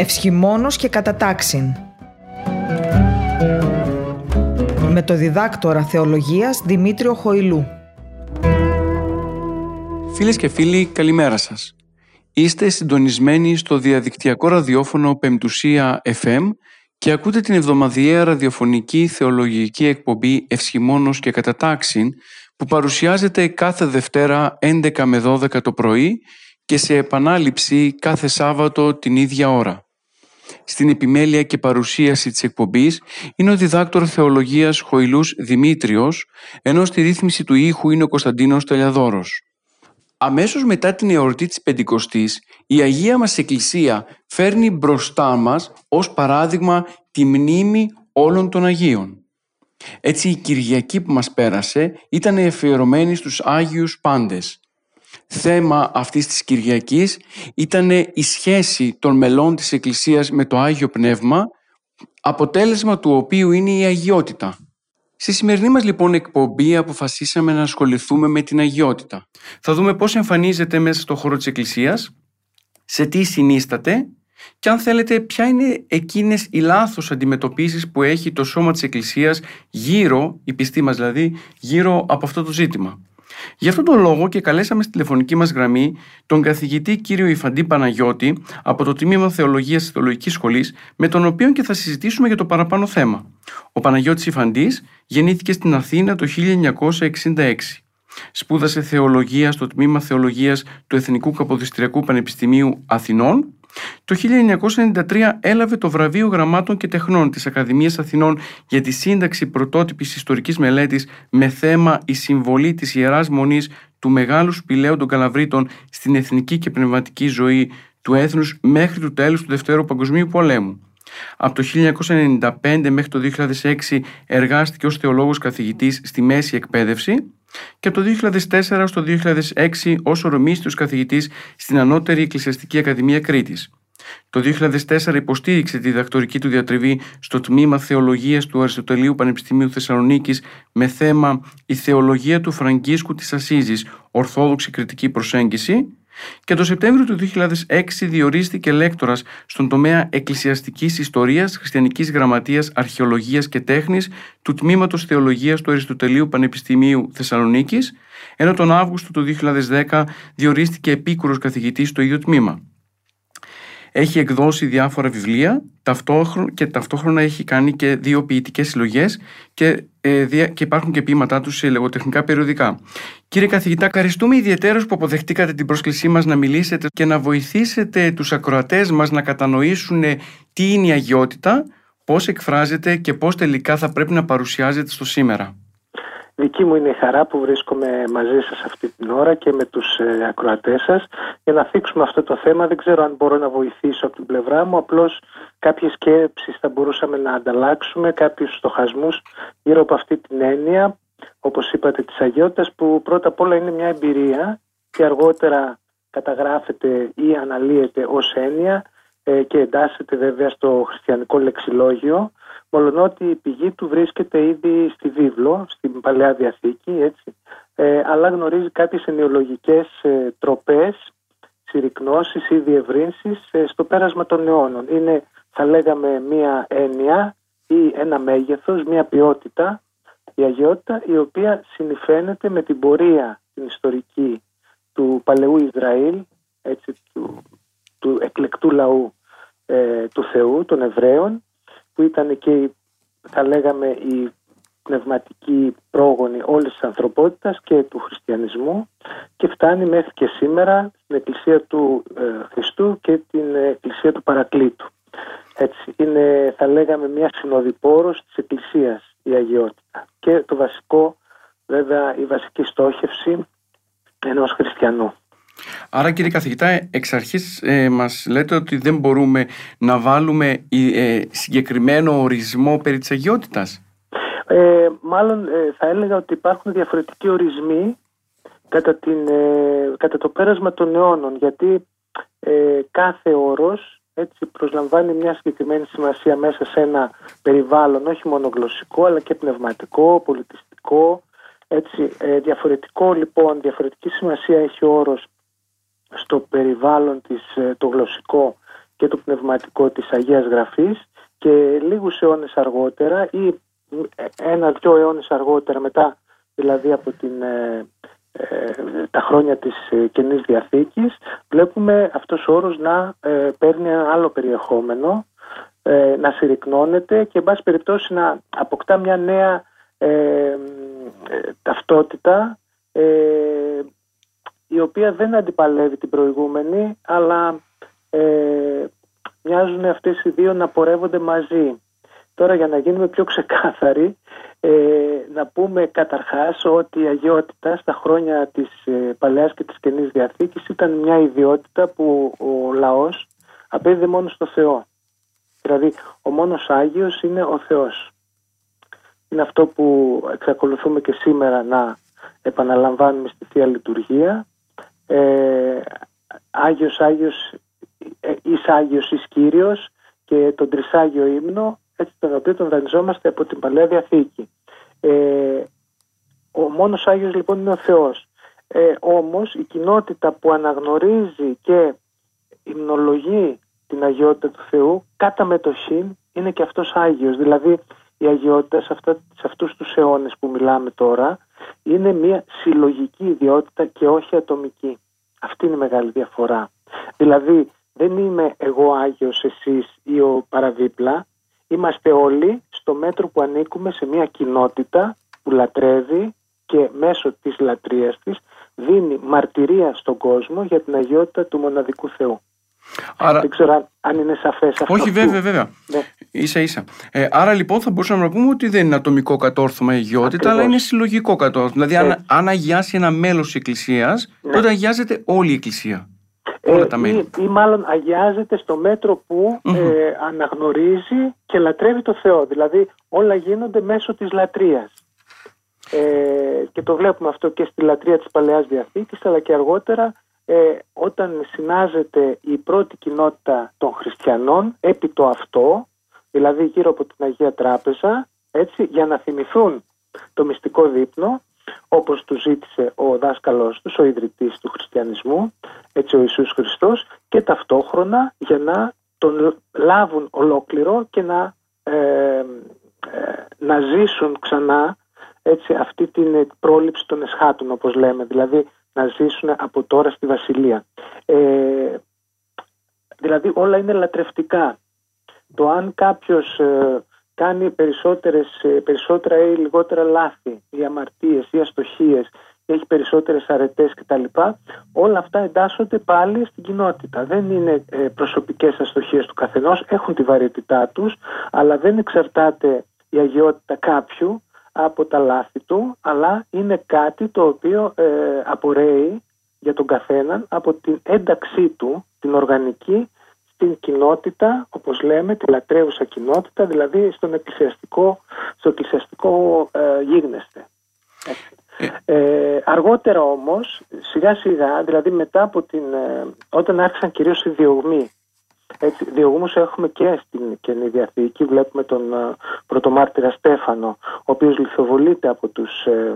Ευσχημόνος και κατατάξιν. Με το διδάκτορα θεολογίας Δημήτριο Χοηλού. Φίλες και φίλοι, καλημέρα σας. Είστε συντονισμένοι στο διαδικτυακό ραδιόφωνο Πεμπτουσία FM και ακούτε την εβδομαδιαία ραδιοφωνική θεολογική εκπομπή Ευσχημόνος και Κατατάξιν που παρουσιάζεται κάθε Δευτέρα 11 με 12 το πρωί και σε επανάληψη κάθε Σάββατο την ίδια ώρα. Στην επιμέλεια και παρουσίαση της εκπομπής είναι ο διδάκτορ θεολογίας Χοηλούς Δημήτριος, ενώ στη ρύθμιση του ήχου είναι ο Κωνσταντίνος Τελιαδόρος. Αμέσως μετά την εορτή της Πεντηκοστής, η Αγία μας Εκκλησία φέρνει μπροστά μας ως παράδειγμα τη μνήμη όλων των Αγίων. Έτσι η Κυριακή που μας πέρασε ήταν εφιερωμένη στους Άγιους Πάντες. Θέμα αυτής της Κυριακής ήταν η σχέση των μελών της Εκκλησίας με το Άγιο Πνεύμα, αποτέλεσμα του οποίου είναι η αγιότητα. Στη σημερινή μας λοιπόν εκπομπή αποφασίσαμε να ασχοληθούμε με την αγιότητα. Θα δούμε πώς εμφανίζεται μέσα στο χώρο της Εκκλησίας, σε τι συνίσταται και αν θέλετε ποια είναι εκείνες οι λάθος αντιμετωπίσεις που έχει το σώμα της Εκκλησίας γύρω, η πιστή μας δηλαδή, γύρω από αυτό το ζήτημα. Γι' αυτόν τον λόγο και καλέσαμε στη τηλεφωνική μας γραμμή τον καθηγητή κύριο Ιφαντή Παναγιώτη από το Τμήμα Θεολογίας της Θεολογικής Σχολής με τον οποίο και θα συζητήσουμε για το παραπάνω θέμα. Ο Παναγιώτης Ιφαντής γεννήθηκε στην Αθήνα το 1966. Σπούδασε θεολογία στο Τμήμα Θεολογίας του Εθνικού Καποδιστριακού Πανεπιστημίου Αθηνών το 1993 έλαβε το βραβείο Γραμμάτων και Τεχνών της Ακαδημίας Αθηνών για τη σύνταξη πρωτότυπης ιστορικής μελέτης με θέμα «Η συμβολή της Ιεράς Μονής του Μεγάλου Σπηλαίου των Καλαβρίτων στην εθνική και πνευματική ζωή του έθνους μέχρι το τέλος του Δευτέρου Παγκοσμίου Πολέμου». Από το 1995 μέχρι το 2006 εργάστηκε ως θεολόγος καθηγητής στη μέση εκπαίδευση και από το 2004 στο 2006 ως ορομίστιος καθηγητής στην Ανώτερη Εκκλησιαστική Ακαδημία Κρήτης. Το 2004 υποστήριξε τη διδακτορική του διατριβή στο τμήμα Θεολογίας του Αριστοτελείου Πανεπιστημίου Θεσσαλονίκης με θέμα «Η θεολογία του Φραγκίσκου της Ασίζης, ορθόδοξη κριτική προσέγγιση» και το Σεπτέμβριο του 2006 διορίστηκε λέκτορας στον τομέα εκκλησιαστικής ιστορίας, χριστιανικής γραμματείας, αρχαιολογίας και τέχνης του Τμήματος Θεολογίας του Αριστοτελείου Πανεπιστημίου Θεσσαλονίκης, ενώ τον Αύγουστο του 2010 διορίστηκε επίκουρος καθηγητής στο ίδιο τμήμα. Έχει εκδώσει διάφορα βιβλία και ταυτόχρονα έχει κάνει και δύο ποιητικές συλλογές και, ε, και υπάρχουν και ποίηματά τους σε λεγοτεχνικά περιοδικά. Κύριε καθηγητά, ευχαριστούμε ιδιαίτερως που αποδεχτήκατε την πρόσκλησή μας να μιλήσετε και να βοηθήσετε τους ακροατές μας να κατανοήσουν τι είναι η αγιότητα, πώς εκφράζεται και πώς τελικά θα πρέπει να παρουσιάζεται στο σήμερα. Δική μου είναι η χαρά που βρίσκομαι μαζί σας αυτή την ώρα και με τους ε, ακροατές σας για να θίξουμε αυτό το θέμα. Δεν ξέρω αν μπορώ να βοηθήσω από την πλευρά μου, απλώς κάποιες σκέψεις θα μπορούσαμε να ανταλλάξουμε, κάποιους στοχασμούς γύρω από αυτή την έννοια, όπως είπατε, της αγιότητας που πρώτα απ' όλα είναι μια εμπειρία και αργότερα καταγράφεται ή αναλύεται ως έννοια ε, και εντάσσεται βέβαια στο χριστιανικό λεξιλόγιο ότι η πηγή του βρίσκεται ήδη στη βίβλο, στην Παλαιά Διαθήκη, έτσι, ε, αλλά γνωρίζει κάποιες ενοιολογικές ε, τροπές, συρρυκνώσεις ή διευρύνσεις ε, στο πέρασμα των αιώνων. Είναι, θα λέγαμε, μία έννοια ή ένα μέγεθος, μία ποιότητα, η αγιότητα, η οποία συνηφαίνεται με την πορεία την ιστορική του παλαιού Ισραήλ, έτσι, του, του εκλεκτού λαού ε, του Θεού, των Εβραίων, που ήταν και θα λέγαμε η πνευματική πρόγονη όλης της ανθρωπότητας και του χριστιανισμού και φτάνει μέχρι και σήμερα στην Εκκλησία του ε, Χριστού και την Εκκλησία του Παρακλήτου. Έτσι, είναι θα λέγαμε μια συνοδοιπόρος της Εκκλησίας η αγιότητα και το βασικό βέβαια η βασική στόχευση ενός χριστιανού. Άρα κύριε καθηγητά, εξ αρχής ε, μας λέτε ότι δεν μπορούμε να βάλουμε ε, συγκεκριμένο ορισμό περί της αγιότητας; Ε, μάλλον ε, θα έλεγα ότι υπάρχουν διαφορετικοί ορισμοί κατά, την, ε, κατά το πέρασμα των αιώνων γιατί κάθε όρος έτσι, προσλαμβάνει μια συγκεκριμένη σημασία μέσα σε ένα περιβάλλον όχι μόνο γλωσσικό αλλά και πνευματικό, πολιτιστικό έτσι, διαφορετικό λοιπόν, διαφορετική σημασία έχει ο όρος στο περιβάλλον της, ε, το γλωσσικό και το πνευματικό της Αγίας Γραφής και λίγους αιώνες αργότερα ή ένα-δυο αιώνες αργότερα μετά δηλαδή από την, ε, ε, τα χρόνια της ε, Καινής Διαθήκης βλέπουμε αυτός ο όρος να ε, παίρνει ένα άλλο περιεχόμενο να συρρυκνώνεται και εν πάση περιπτώσει να αποκτά μια νέα ταυτότητα η οποία δεν αντιπαλεύει την προηγούμενη αλλά μοιάζουν αυτές οι δύο να πορεύονται μαζί. Τώρα για να γίνουμε πιο ξεκάθαροι, ε, να πούμε καταρχάς ότι η αγιότητα στα χρόνια της ε, Παλαιάς και της Καινής Διαθήκης ήταν μια ιδιότητα που ο λαός απέδιδε μόνος στο Θεό. Δηλαδή ο μόνος Άγιος είναι ο Θεός. Είναι αυτό που εξακολουθούμε και σήμερα να επαναλαμβάνουμε στη Θεία Λειτουργία. Ε, Άγιος, Άγιος, ε, εις Άγιος, εις Κύριος και τον Τρισάγιο ύμνο έτσι τον οποίο τον δανειζόμαστε από την Παλαιά Διαθήκη. Ε, ο μόνος Άγιος λοιπόν είναι ο Θεός. Ε, όμως η κοινότητα που αναγνωρίζει και υμνολογεί την αγιότητα του Θεού κατά μετοχή είναι και αυτός Άγιος. Δηλαδή η αγιότητα σε, αυτά, σε αυτούς τους αιώνες που μιλάμε τώρα είναι μια συλλογική ιδιότητα και όχι ατομική. Αυτή είναι η μεγάλη διαφορά. Δηλαδή δεν είμαι εγώ Άγιος εσείς ή ο παραδίπλα, Είμαστε όλοι στο μέτρο που ανήκουμε σε μια κοινότητα που λατρεύει και μέσω της λατρείας της δίνει μαρτυρία στον κόσμο για την αγιότητα του μοναδικού Θεού. Άρα... Δεν ξέρω αν είναι σαφές αυτό. Όχι βέβαια βέβαια. Ναι. Ίσα ίσα. Ε, άρα λοιπόν θα μπορούσαμε να πούμε ότι δεν είναι ατομικό κατόρθωμα η αγιότητα αλλά είναι συλλογικό κατόρθωμα. Δηλαδή αν, αν αγιάσει ένα μέλος της Εκκλησίας ναι. τότε αγιάζεται όλη η Εκκλησία. Ε, ή, ή, μάλλον αγιάζεται στο μέτρο που ε, αναγνωρίζει και λατρεύει το Θεό. Δηλαδή όλα γίνονται μέσω της λατρείας. Ε, και το βλέπουμε αυτό και στη λατρεία της Παλαιάς Διαθήκης αλλά και αργότερα ε, όταν συνάζεται η πρώτη κοινότητα των χριστιανών επί το αυτό, δηλαδή γύρω από την Αγία Τράπεζα, έτσι, για να θυμηθούν το μυστικό δείπνο, όπως του ζήτησε ο δάσκαλος τους, ο ιδρυτής του χριστιανισμού, έτσι ο Ιησούς Χριστός, και ταυτόχρονα για να τον λάβουν ολόκληρο και να, ε, ε, να ζήσουν ξανά έτσι, αυτή την πρόληψη των εσχάτων όπως λέμε, δηλαδή να ζήσουν από τώρα στη Βασιλεία. Ε, δηλαδή όλα είναι λατρευτικά. Το αν κάποιος ε, κάνει περισσότερες, ε, περισσότερα ή λιγότερα λάθη ή αμαρτίες ή αστοχίες ή έχει περισσότερες αρετές κτλ. Όλα αυτά εντάσσονται πάλι στην κοινότητα. Δεν είναι ε, προσωπικές αστοχίες του καθενός, έχουν τη βαρύτητά τους, αλλά δεν εξαρτάται η αγιότητα κάποιου από τα λάθη του, αλλά είναι κάτι το οποίο ε, απορρέει για τον καθέναν από την ένταξή του, την οργανική, την κοινότητα, όπως λέμε, τη λατρεύουσα κοινότητα, δηλαδή στον εκκλησιαστικό, στο εκκλησιαστικό ε, γίγνεσθε. Ε, αργότερα όμως, σιγά σιγά, δηλαδή μετά από την, ε, όταν άρχισαν κυρίως οι διωγμοί, έτσι, διωγμούς έχουμε και στην Καινή Διαθήκη, βλέπουμε τον ε, πρωτομάρτυρα Στέφανο, ο οποίος λιθοβολείται από τους ε,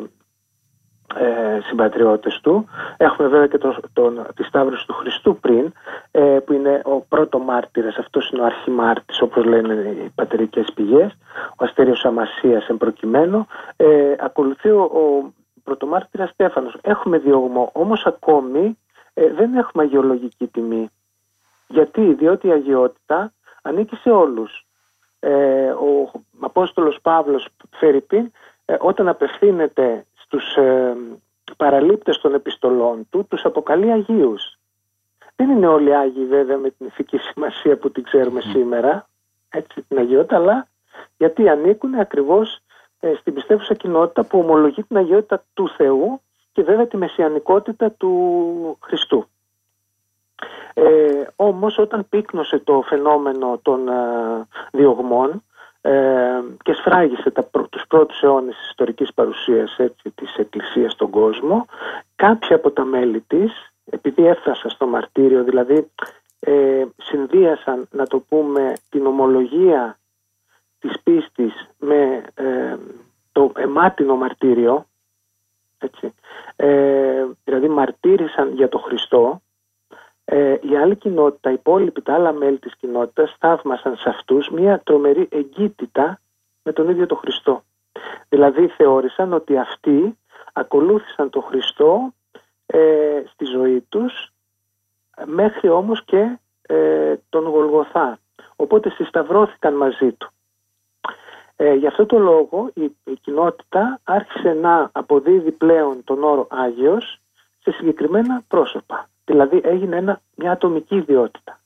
ε, συμπατριώτες του. Έχουμε βέβαια και τον, τον, τη Σταύρωση του Χριστού πριν, ε, που είναι ο πρώτο μάρτυρας, αυτός είναι ο αρχιμάρτης όπως λένε οι πατερικές πηγές, ο Αστέριος Αμασίας εμπροκειμένου. Ε, ακολουθεί ο, ο πρωτομάρτυρας Στέφανος. Έχουμε διωγμό, όμως ακόμη ε, δεν έχουμε αγιολογική τιμή. Γιατί, διότι η αγιότητα ανήκει σε όλους. Ε, ο Απόστολος Παύλος Φερρυπίν ε, όταν απευθύνεται στους ε, παραλήπτες των επιστολών του τους αποκαλεί Αγίους. Δεν είναι όλοι Άγιοι βέβαια με την ηθική σημασία που την ξέρουμε σήμερα, έτσι την Αγιότητα, αλλά γιατί ανήκουν ακριβώς ε, στην πιστεύουσα κοινότητα που ομολογεί την Αγιότητα του Θεού και βέβαια τη μεσιανικότητα του Χριστού. Ε, όμως όταν πύκνωσε το φαινόμενο των ε, διωγμών ε, και σφράγισε τα, τους πρώτους αιώνες της ιστορικής παρουσίας έτσι, της Εκκλησίας στον κόσμο κάποια από τα μέλη της επειδή έφτασαν στο μαρτύριο δηλαδή ε, συνδύασαν να το πούμε την ομολογία της πίστης με ε, το αιμάτινο μαρτύριο έτσι, ε, δηλαδή μαρτύρησαν για το Χριστό Ε, η άλλη κοινότητα, οι υπόλοιποι, τα άλλα μέλη της κοινότητας θαύμασαν σε αυτούς μια τρομερή εγκύτητα με τον ίδιο τον Χριστό. Δηλαδή θεώρησαν ότι αυτοί ακολούθησαν τον Χριστό ε, στη ζωή τους μέχρι όμως και ε, τον Γολγοθά. Οπότε συσταυρώθηκαν μαζί του. Ε, γι' αυτό το λόγο η, η κοινότητα άρχισε να αποδίδει πλέον τον όρο Άγιος σε συγκεκριμένα πρόσωπα. Δηλαδή έγινε ένα, μια ατομική ιδιότητα.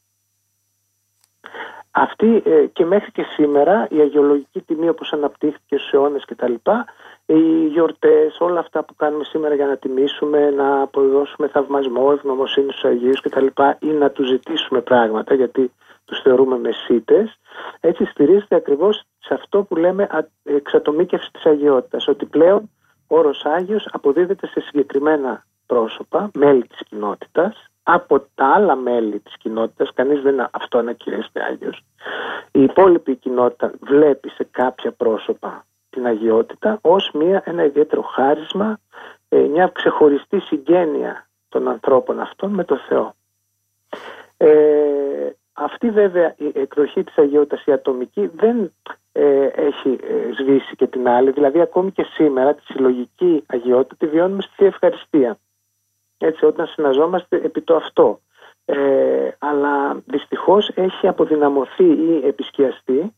Αυτή ε, και μέχρι και σήμερα η αγιολογική τιμή όπως αναπτύχθηκε στους αιώνες και τα λοιπά, οι γιορτές, όλα αυτά που κάνουμε σήμερα για να τιμήσουμε, να αποδώσουμε θαυμασμό, ευγνωμοσύνη στους Αγίους και τα λοιπά ή να τους ζητήσουμε πράγματα γιατί τους θεωρούμε μεσίτες, έτσι στηρίζεται ακριβώς σε αυτό που λέμε εξατομίκευση της αγιότητας, ότι πλέον ο όρος Άγιος αποδίδεται σε συγκεκριμένα πρόσωπα, μέλη της κοινότητας, από τα άλλα μέλη της κοινότητας, κανείς δεν αυτό ανακηρύσσεται Άγιος. Η υπόλοιπη κοινότητα βλέπει σε κάποια πρόσωπα την αγιότητα ως μια, ένα ιδιαίτερο χάρισμα, ε, μια ξεχωριστή συγγένεια των ανθρώπων αυτών με το Θεό. Ε, αυτή βέβαια η εκδοχή της αγιότητας η ατομική δεν ε, έχει ε, σβήσει και την άλλη, δηλαδή ακόμη και σήμερα τη συλλογική αγιότητα τη βιώνουμε στη ευχαριστία έτσι, όταν συναζόμαστε επί το αυτό. Ε, αλλά δυστυχώς έχει αποδυναμωθεί ή επισκιαστεί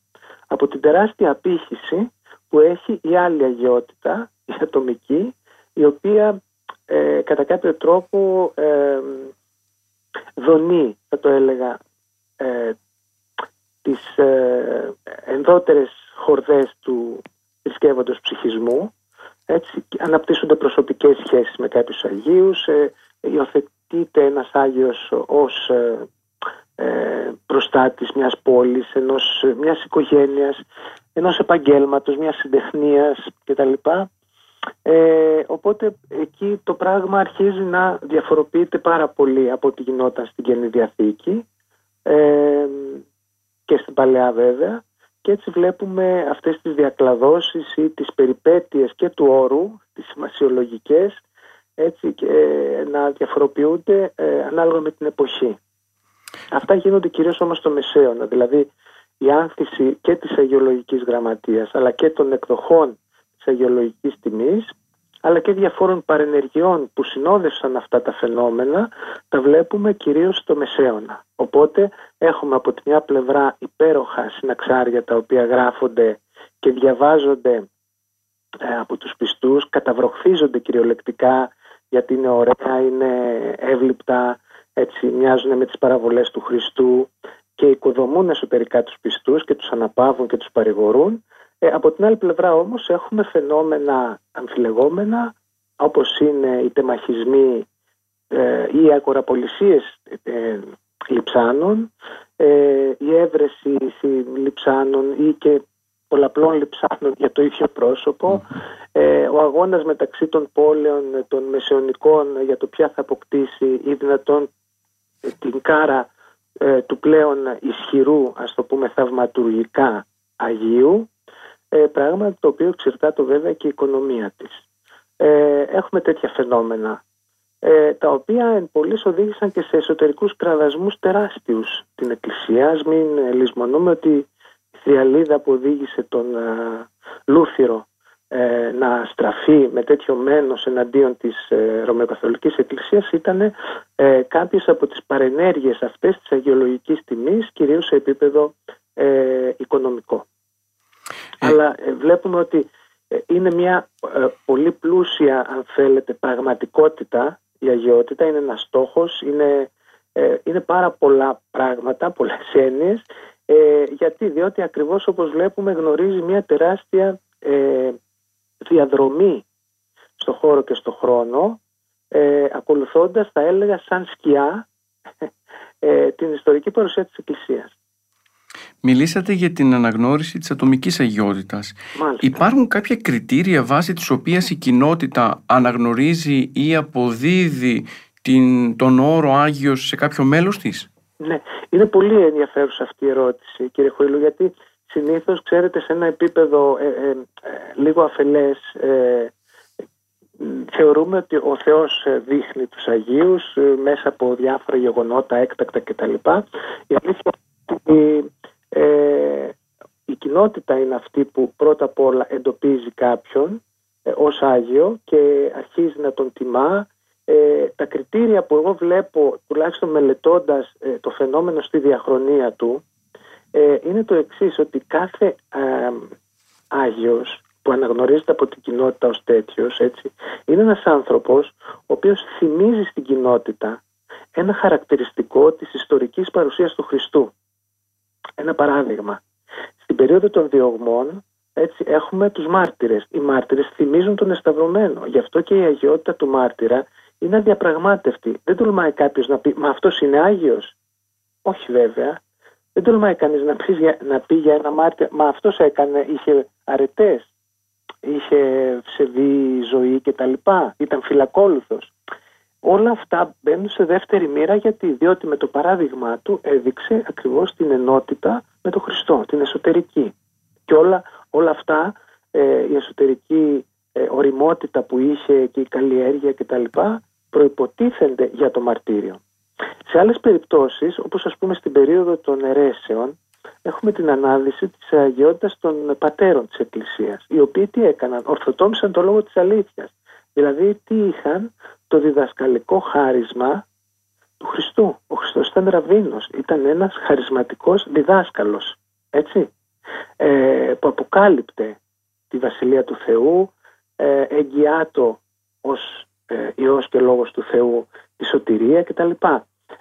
από την τεράστια απήχηση που έχει η άλλη αγιότητα, η ατομική, η οποία ε, κατά κάποιο τρόπο ε, δονεί, θα το έλεγα, ε, τις ε, ενδότερες χορδές του θρησκεύοντος ψυχισμού έτσι, αναπτύσσονται προσωπικές σχέσεις με κάποιους Αγίους, ε, υιοθετείται ένας Άγιος ως ε, ε, προστάτης μιας πόλης, ενός, μιας οικογένειας, ενός επαγγέλματος, μιας συντεχνίας κτλ. Ε, οπότε εκεί το πράγμα αρχίζει να διαφοροποιείται πάρα πολύ από ό,τι γινόταν στην Καινή Διαθήκη ε, και στην Παλαιά βέβαια και έτσι βλέπουμε αυτές τις διακλαδώσεις ή τις περιπέτειες και του όρου, τις σημασιολογικές, έτσι και να διαφοροποιούνται ε, ανάλογα με την εποχή. Αυτά γίνονται κυρίως όμως στο Μεσαίωνα, δηλαδή η άνθηση και της αγιολογικής γραμματείας αλλά και των εκδοχών της αγιολογικής τιμής αλλά και διαφόρων παρενεργειών που συνόδευσαν αυτά τα φαινόμενα, τα βλέπουμε κυρίως στο Μεσαίωνα. Οπότε έχουμε από τη μια πλευρά υπέροχα συναξάρια τα οποία γράφονται και διαβάζονται ε, από τους πιστούς, καταβροχθίζονται κυριολεκτικά γιατί είναι ωραία, είναι εύληπτα, έτσι μοιάζουν με τις παραβολές του Χριστού και οικοδομούν εσωτερικά τους πιστούς και τους αναπαύουν και τους παρηγορούν ε, από την άλλη πλευρά όμως έχουμε φαινόμενα αμφιλεγόμενα όπως είναι οι τεμαχισμοί ε, ή οι αγοραπολισίες ε, λιψάνων, ε, η έβρεση λιψάνων ή και πολλαπλών λιψάνων για το ίδιο πρόσωπο, ε, ο αγώνας μεταξύ των πόλεων των μεσαιωνικών για το ποια θα αποκτήσει ή δυνατόν την κάρα του πλέον ισχυρού, ας το πούμε θαυματουργικά Αγίου. ε, πράγμα το οποίο εξαρτάται βέβαια και η οικονομία της. Ε, έχουμε τέτοια φαινόμενα ε, τα οποία εν πολλής οδήγησαν και σε εσωτερικούς κραδασμούς τεράστιους την Εκκλησία. Ας μην λησμονούμε ότι η θριαλίδα που οδήγησε τον ε, Λούθυρο ε, να στραφεί με τέτοιο μένος εναντίον της ε, Ρωμαιοκαθολικής Εκκλησίας ήταν ε, κάποιες από τις παρενέργειες αυτές της αγιολογικής τιμής κυρίως σε επίπεδο ε, οικονομικό. Ε. Αλλά ε, βλέπουμε ότι ε, είναι μια πολύ πλούσια, αν θέλετε, πραγματικότητα η αγιότητα, είναι ένας στόχος, είναι, είναι πάρα πολλά πράγματα, πολλές έννοιες, γιατί, διότι ακριβώς όπως βλέπουμε γνωρίζει μια τεράστια διαδρομή στο χώρο και στο χρόνο, ακολουθώντας, θα έλεγα, σαν σκιά την ιστορική παρουσία της Εκκλησίας. Μιλήσατε για την αναγνώριση της ατομικής αγιότητας. Υπάρχουν κάποια κριτήρια βάσει της οποίας η κοινότητα αναγνωρίζει ή αποδίδει την, τον όρο Άγιος σε κάποιο μέλος της; Ναι, είναι πολύ ενδιαφέρουσα αυτή η ερώτηση κύριε Χοήλου γιατί συνήθως ξέρετε σε ένα επίπεδο ε, ε, ε λίγο αφελές ε, θεωρούμε ότι ο Θεός ε, δείχνει τους Αγίους ε, μέσα από διάφορα γεγονότα, έκτακτα κτλ. Η αλήθεια ότι ε, η κοινότητα είναι αυτή που πρώτα απ' όλα εντοπίζει κάποιον ε, ως Άγιο και αρχίζει να τον τιμά. Ε, τα κριτήρια που εγώ βλέπω, τουλάχιστον μελετώντας το φαινόμενο στη διαχρονία του, είναι το εξής, ότι κάθε Άγιος που αναγνωρίζεται από την κοινότητα ως τέτοιος, έτσι, είναι ένας άνθρωπος ο οποίος θυμίζει στην κοινότητα ένα χαρακτηριστικό της ιστορικής παρουσίας του Χριστού. Ένα παράδειγμα. Στην περίοδο των διωγμών έτσι, έχουμε τους μάρτυρες. Οι μάρτυρες θυμίζουν τον εσταυρωμένο. Γι' αυτό και η αγιότητα του μάρτυρα είναι αδιαπραγμάτευτη. Δεν τολμάει κάποιος να πει «Μα αυτός είναι Άγιος». Όχι βέβαια. Δεν τολμάει κανείς να πει, να πει για ένα μάρτυρα «Μα αυτός έκανε, είχε αρετές» είχε ψευδή ζωή κτλ. Ήταν φυλακόλουθος. Όλα αυτά μπαίνουν σε δεύτερη μοίρα γιατί διότι με το παράδειγμα του έδειξε ακριβώς την ενότητα με τον Χριστό, την εσωτερική. Και όλα, όλα αυτά, ε, η εσωτερική ε, οριμότητα που είχε και η καλλιέργεια κτλ. προϋποτίθενται για το μαρτύριο. Σε άλλες περιπτώσεις, όπως ας πούμε στην περίοδο των αιρέσεων, έχουμε την ανάδυση της αγιότητας των πατέρων της Εκκλησίας, οι οποίοι τι έκαναν, ορθοτόμησαν το λόγο της αλήθειας. Δηλαδή τι είχαν; Το διδασκαλικό χάρισμα του Χριστού. Ο Χριστός ήταν ραβίνος, ήταν ένας χαρισματικός διδάσκαλος, έτσι, ε, που αποκάλυπτε τη Βασιλεία του Θεού, ε, εγγυάτο ως ε, Υιός και Λόγος του Θεού τη σωτηρία κτλ.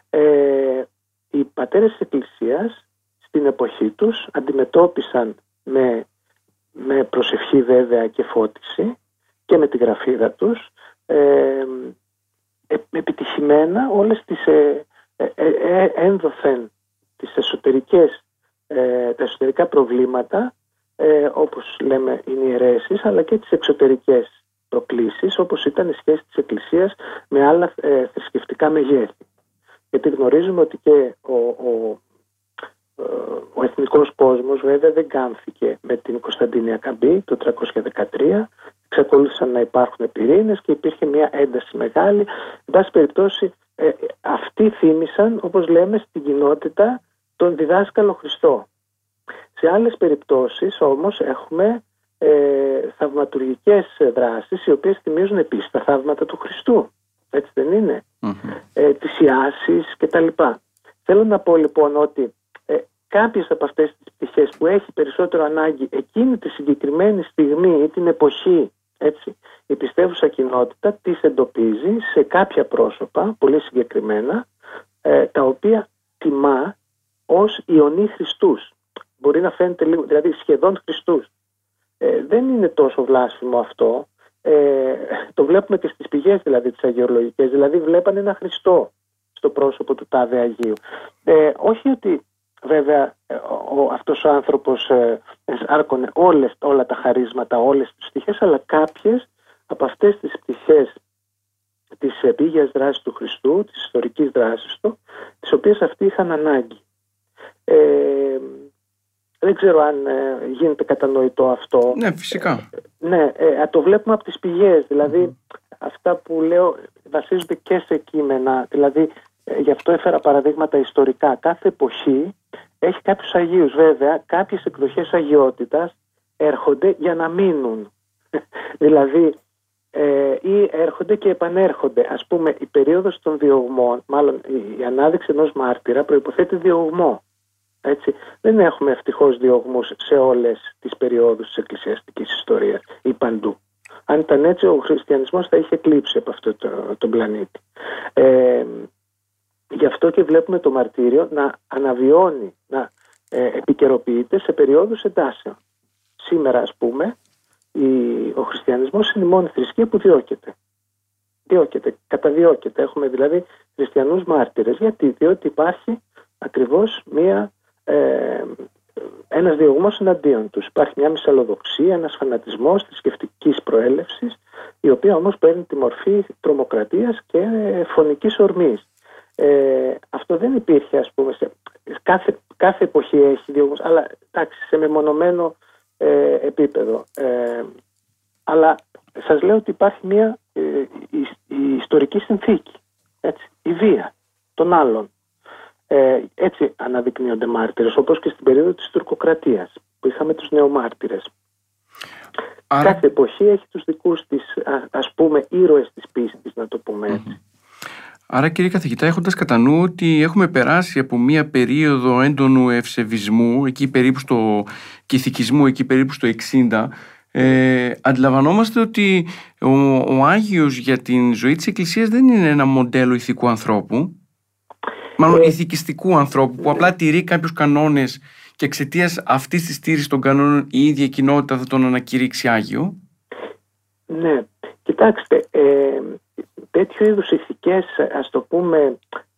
Ε, οι πατέρες της Εκκλησίας στην εποχή τους αντιμετώπισαν με, με προσευχή βέβαια και φώτιση και με τη γραφίδα τους ε, επιτυχημένα όλες τις ε, ε, ε, ένδοθεν τις εσωτερικές, τα εσωτερικά προβλήματα όπως λέμε οι ιερέσεις αλλά και τις εξωτερικές προκλήσεις όπως ήταν η σχέση της Εκκλησίας με άλλα θρησκευτικά μεγέθη. Γιατί γνωρίζουμε ότι και ο, ο ο εθνικός κόσμος βέβαια δεν κάμφηκε με την Κωνσταντίνια Καμπή το 313 εξακολούθησαν να υπάρχουν πυρήνες και υπήρχε μια ένταση μεγάλη. Εν πάση περιπτώσει ε, αυτοί θύμισαν όπως λέμε στην κοινότητα τον διδάσκαλο Χριστό. Σε άλλες περιπτώσεις όμως έχουμε ε, θαυματουργικές δράσεις οι οποίες θυμίζουν επίσης τα θαύματα του Χριστού. Έτσι δεν είναι; Mm-hmm. ε, τις ιάσεις και τα λοιπά θέλω να πω λοιπόν ότι κάποιες από αυτές τις πτυχές που έχει περισσότερο ανάγκη εκείνη τη συγκεκριμένη στιγμή ή την εποχή έτσι, η πιστεύουσα κοινότητα τις εντοπίζει σε κάποια πρόσωπα πολύ συγκεκριμένα ε, τα οποία τιμά ως Ιωνί Χριστούς. Μπορεί να φαίνεται λίγο, δηλαδή σχεδόν Χριστούς. Ε, δεν είναι τόσο βλάσφημο αυτό. Ε, το βλέπουμε και στις πηγές δηλαδή τις αγιολογικές. Δηλαδή βλέπανε ένα Χριστό στο πρόσωπο του Τάδε Αγίου. Ε, όχι ότι Βέβαια ε, ο, αυτός ο άνθρωπος ε, άρκωνε όλες, όλα τα χαρίσματα, όλες τις πτυχές, αλλά κάποιες από αυτές τις πτυχές της επίγειας δράσης του Χριστού, της ιστορικής δράσης του, τις οποίες αυτοί είχαν ανάγκη. Ε, δεν ξέρω αν ε, γίνεται κατανοητό αυτό. Ναι, φυσικά. ναι, το βλέπουμε από τις πηγές, δηλαδή αυτά που λέω βασίζονται και σε κείμενα, δηλαδή γι' αυτό έφερα παραδείγματα ιστορικά. Κάθε εποχή έχει κάποιους Αγίους βέβαια, κάποιες εκδοχές αγιότητας έρχονται για να μείνουν. δηλαδή ε, ή έρχονται και επανέρχονται. Ας πούμε η περίοδος των διωγμών, μάλλον η ανάδειξη ενός μάρτυρα προϋποθέτει διωγμό. Έτσι. Δεν έχουμε ευτυχώς διωγμούς σε όλες τις περιόδους της εκκλησιαστικής ιστορίας ή παντού. Αν ήταν έτσι ο χριστιανισμός θα είχε κλείψει από αυτό το, τον πλανήτη. Ε, Γι' αυτό και βλέπουμε το μαρτύριο να αναβιώνει, να ε, επικαιροποιείται σε περιόδους εντάσεων. Σήμερα ας πούμε η, ο χριστιανισμός είναι η μόνη θρησκεία που διώκεται. Διώκεται, καταδιώκεται. Έχουμε δηλαδή χριστιανούς μάρτυρες. Γιατί, διότι υπάρχει ακριβώς μία, ε, ένας διωγμός εναντίον τους. Υπάρχει μια μυσαλλοδοξία, ένας φανατισμός θρησκευτική προέλευσης, η οποία όμως παίρνει τη μορφή τρομοκρατίας και φωνικής ορμής. Ε, αυτό δεν υπήρχε ας πούμε σε κάθε, κάθε εποχή έχει δύο αλλά εντάξει σε μεμονωμένο ε, επίπεδο ε, αλλά σας λέω ότι υπάρχει μια η, η, ιστορική συνθήκη, έτσι, η βία των άλλων. Ε, έτσι αναδεικνύονται μάρτυρες, όπως και στην περίοδο της τουρκοκρατίας, που είχαμε τους νεομάρτυρες. Άρα... Κάθε εποχή έχει τους δικούς της, ας πούμε, ήρωες της πίστης, να το πούμε έτσι. Άρα κύριε καθηγητά έχοντας κατά νου ότι έχουμε περάσει από μια περίοδο έντονου ευσεβισμού εκεί περίπου στο κηθικισμού εκεί περίπου στο 60 ε, αντιλαμβανόμαστε ότι ο, ο Άγιος για την ζωή της Εκκλησίας δεν είναι ένα μοντέλο ηθικού ανθρώπου μάλλον ε, ηθικιστικού ανθρώπου που απλά τηρεί κάποιους κανόνες και εξαιτίας αυτής της στήριξη των κανόνων η ίδια κοινότητα θα τον ανακηρύξει Άγιο. Ναι, κοιτάξτε, ε, τέτοιου είδους ηθικές, ας το πούμε,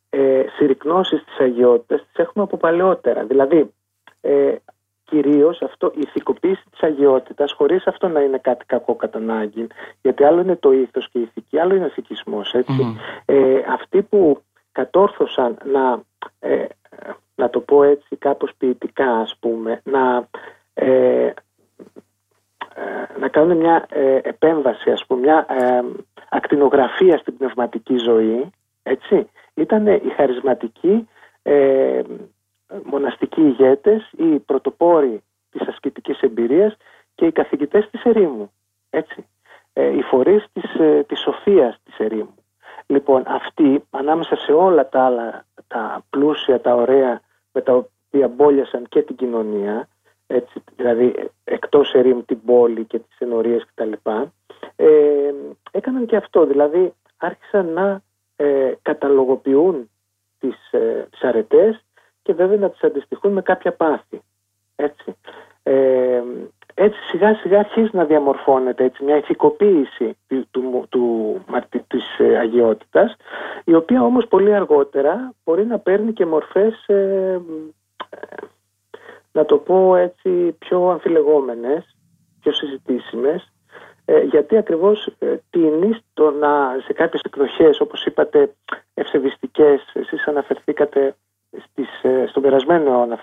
ε, συρρυκνώσεις της αγιότητας τις έχουμε από παλαιότερα. Δηλαδή, ε, κυρίως αυτό, η ηθικοποίηση της αγιότητας, χωρίς αυτό να είναι κάτι κακό κατά ανάγκη, γιατί άλλο είναι το ήθος και η ηθική, άλλο είναι ο ηθικισμός, έτσι. Ε, αυτοί που κατόρθωσαν να, ε, να το πω έτσι κάπως ποιητικά ας πούμε, να, ε, ε να κάνουν μια ε, επέμβαση, ας πούμε, μια ακτινογραφία στην πνευματική ζωή, έτσι, ήταν οι χαρισματικοί μοναστικοί ηγέτες, οι πρωτοπόροι της ασκητικής εμπειρίας και οι καθηγητές της ερήμου, έτσι, οι φορείς της, της σοφίας της ερήμου. Λοιπόν, αυτοί ανάμεσα σε όλα τα άλλα, τα πλούσια, τα ωραία, με τα οποία μπόλιασαν και την κοινωνία, έτσι, δηλαδή εκτός ερήμ την πόλη και τις ενορίες κτλ. Ε, έκαναν και αυτό, δηλαδή άρχισαν να ε, καταλογοποιούν τις, ε, τις αρετές και βέβαια να τις αντιστοιχούν με κάποια πάθη. Έτσι. Ε, έτσι σιγά σιγά αρχίζει να διαμορφώνεται έτσι, μια ηθικοποίηση του, του, του, της ε, αγιότητας η οποία όμως πολύ αργότερα μπορεί να παίρνει και μορφές ε, ε, να το πω έτσι πιο αμφιλεγόμενες, πιο συζητήσιμες γιατί ακριβώς ε, τίνει το να σε κάποιες εκδοχές όπως είπατε ευσεβιστικές εσείς αναφερθήκατε στις, στον περασμένο αιώνα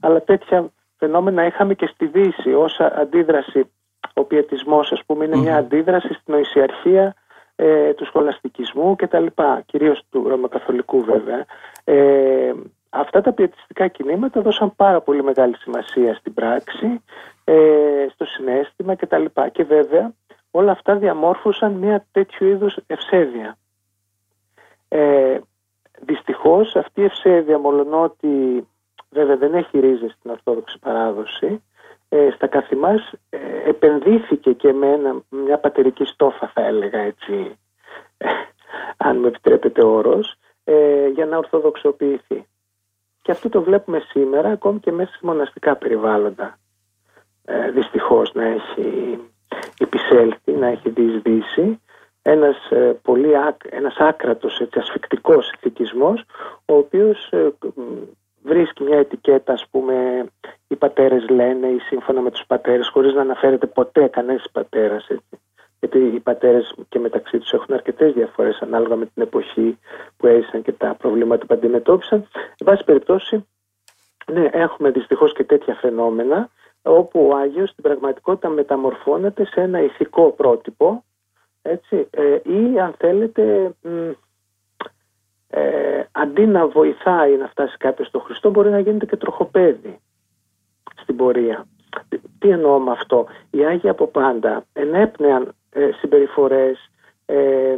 αλλά τέτοια φαινόμενα είχαμε και στη Δύση ως αντίδραση ο πιετισμός ας πούμε είναι μια αντίδραση στην οησιαρχία ε, του σχολαστικισμού και τα λοιπά, κυρίως του Ρωμακαθολικού βέβαια. Ε, αυτά τα πιετιστικά κινήματα δώσαν πάρα πολύ μεγάλη σημασία στην πράξη, ε, στο συνέστημα και τα λοιπά. Και βέβαια όλα αυτά διαμόρφωσαν μια τέτοιου είδους ευσέβεια. Ε, δυστυχώς αυτή η ευσέβεια, μολονότι βέβαια δεν έχει ρίζες στην Ορθόδοξη παράδοση, ε, στα καθημάς ε, επενδύθηκε και με ένα, μια πατερική στόφα θα έλεγα έτσι, ε, αν μου επιτρέπετε ο όρος, ε, για να ορθοδοξοποιηθεί. Και αυτό το βλέπουμε σήμερα ακόμη και μέσα σε μοναστικά περιβάλλοντα. Ε, δυστυχώς να έχει επισέλθει, να έχει διεισδύσει ένας, πολύ, ένας άκρατος έτσι, ασφικτικός ηθικισμός ο οποίος βρίσκει μια ετικέτα ας πούμε οι πατέρες λένε ή σύμφωνα με τους πατέρες χωρίς να αναφέρεται ποτέ κανένας πατέρας έτσι. Γιατί οι πατέρες και μεταξύ τους έχουν αρκετές διαφορές ανάλογα με την εποχή που έζησαν και τα προβλήματα που αντιμετώπισαν. Εν πάση περιπτώσει, ναι, έχουμε δυστυχώς και τέτοια φαινόμενα όπου ο Άγιος στην πραγματικότητα μεταμορφώνεται σε ένα ηθικό πρότυπο έτσι, ε, ή αν θέλετε ε, αντί να βοηθάει να φτάσει κάποιος στο Χριστό μπορεί να γίνεται και τροχοπέδι στην πορεία. Τι εννοώ με αυτό; Οι Άγιοι από πάντα ενέπνεαν ε, συμπεριφορές, ε,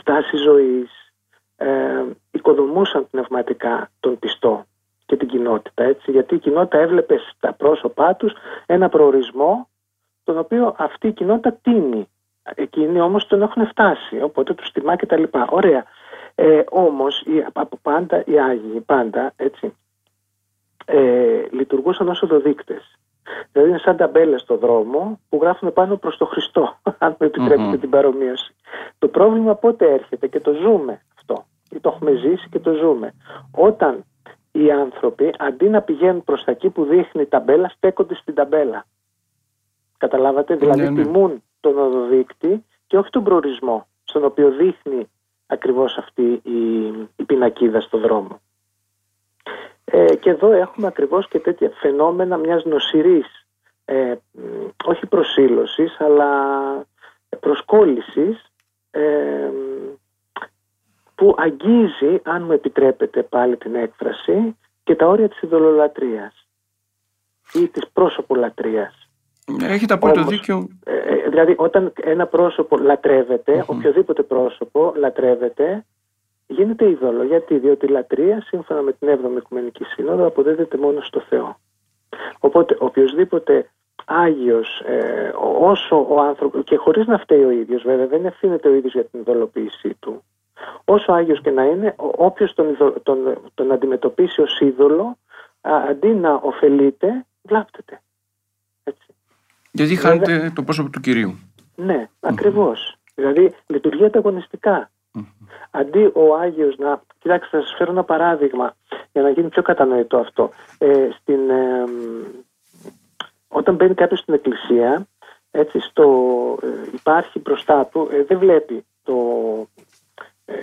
στάση ζωής, ε, οικοδομούσαν πνευματικά τον πιστό και την κοινότητα. Έτσι, γιατί η κοινότητα έβλεπε στα πρόσωπά τους ένα προορισμό τον οποίο αυτή η κοινότητα τίνει. Εκείνοι όμως τον έχουν φτάσει, οπότε τους τιμά και τα λοιπά. Ωραία. Ε, όμως από πάντα οι Άγιοι πάντα έτσι ε, λειτουργούσαν ως οδοδείκτες. Δηλαδή είναι σαν ταμπέλες στο δρόμο που γράφουν πάνω προς το Χριστό, αν με επιτρεπετε την παρομοίωση. Το πρόβλημα πότε έρχεται και το ζούμε αυτό. Ή το έχουμε ζήσει και το ζούμε. Όταν οι άνθρωποι αντί να πηγαίνουν προς τα εκεί που δείχνει η ταμπέλα στέκονται στην ταμπέλα. Καταλάβατε, δηλαδή ναι, ναι. τιμούν τον οδοδείκτη και όχι τον προορισμό στον οποίο δείχνει ακριβώς αυτή η, η πινακίδα στο δρόμο. Ε, και εδώ έχουμε ακριβώς και τέτοια φαινόμενα μιας νοσηρής, ε, όχι προσήλωσης, αλλά προσκόλλησης που αγγίζει, αν μου επιτρέπετε πάλι την έκφραση, και τα όρια της ειδωλολατρίας ή της πρόσωπολατρίας. Έχετε απόλυτο δίκιο. Ε, ε, δηλαδή όταν ένα πρόσωπο οποιοδήποτε πρόσωπο λατρεύεται, γίνεται είδωλο. Γιατί, διότι η λατρεία, σύμφωνα με την 7η Οικουμενική Σύνοδο, αποδίδεται μόνο στο Θεό. Οπότε, οποιοδήποτε Άγιος, ε, όσο ο άνθρωπος, και χωρίς να φταίει ο ίδιος βέβαια, δεν ευθύνεται ο ίδιος για την ειδωλοποίησή του. Όσο Άγιος και να είναι, όποιος τον, τον, τον αντιμετωπίσει ως είδωλο, αντί να ωφελείται, βλάπτεται. Έτσι. Γιατί χάνεται το πρόσωπο του Κυρίου. Ναι, ακριβώς. Δηλαδή λειτουργεί ανταγωνιστικά. Αντί ο Άγιος να... Κοιτάξτε, θα σας φέρω ένα παράδειγμα για να γίνει πιο κατανοητό αυτό. Ε, στην, ε, όταν μπαίνει κάποιος στην εκκλησία, έτσι, στο, ε, υπάρχει μπροστά του, ε, δεν βλέπει το,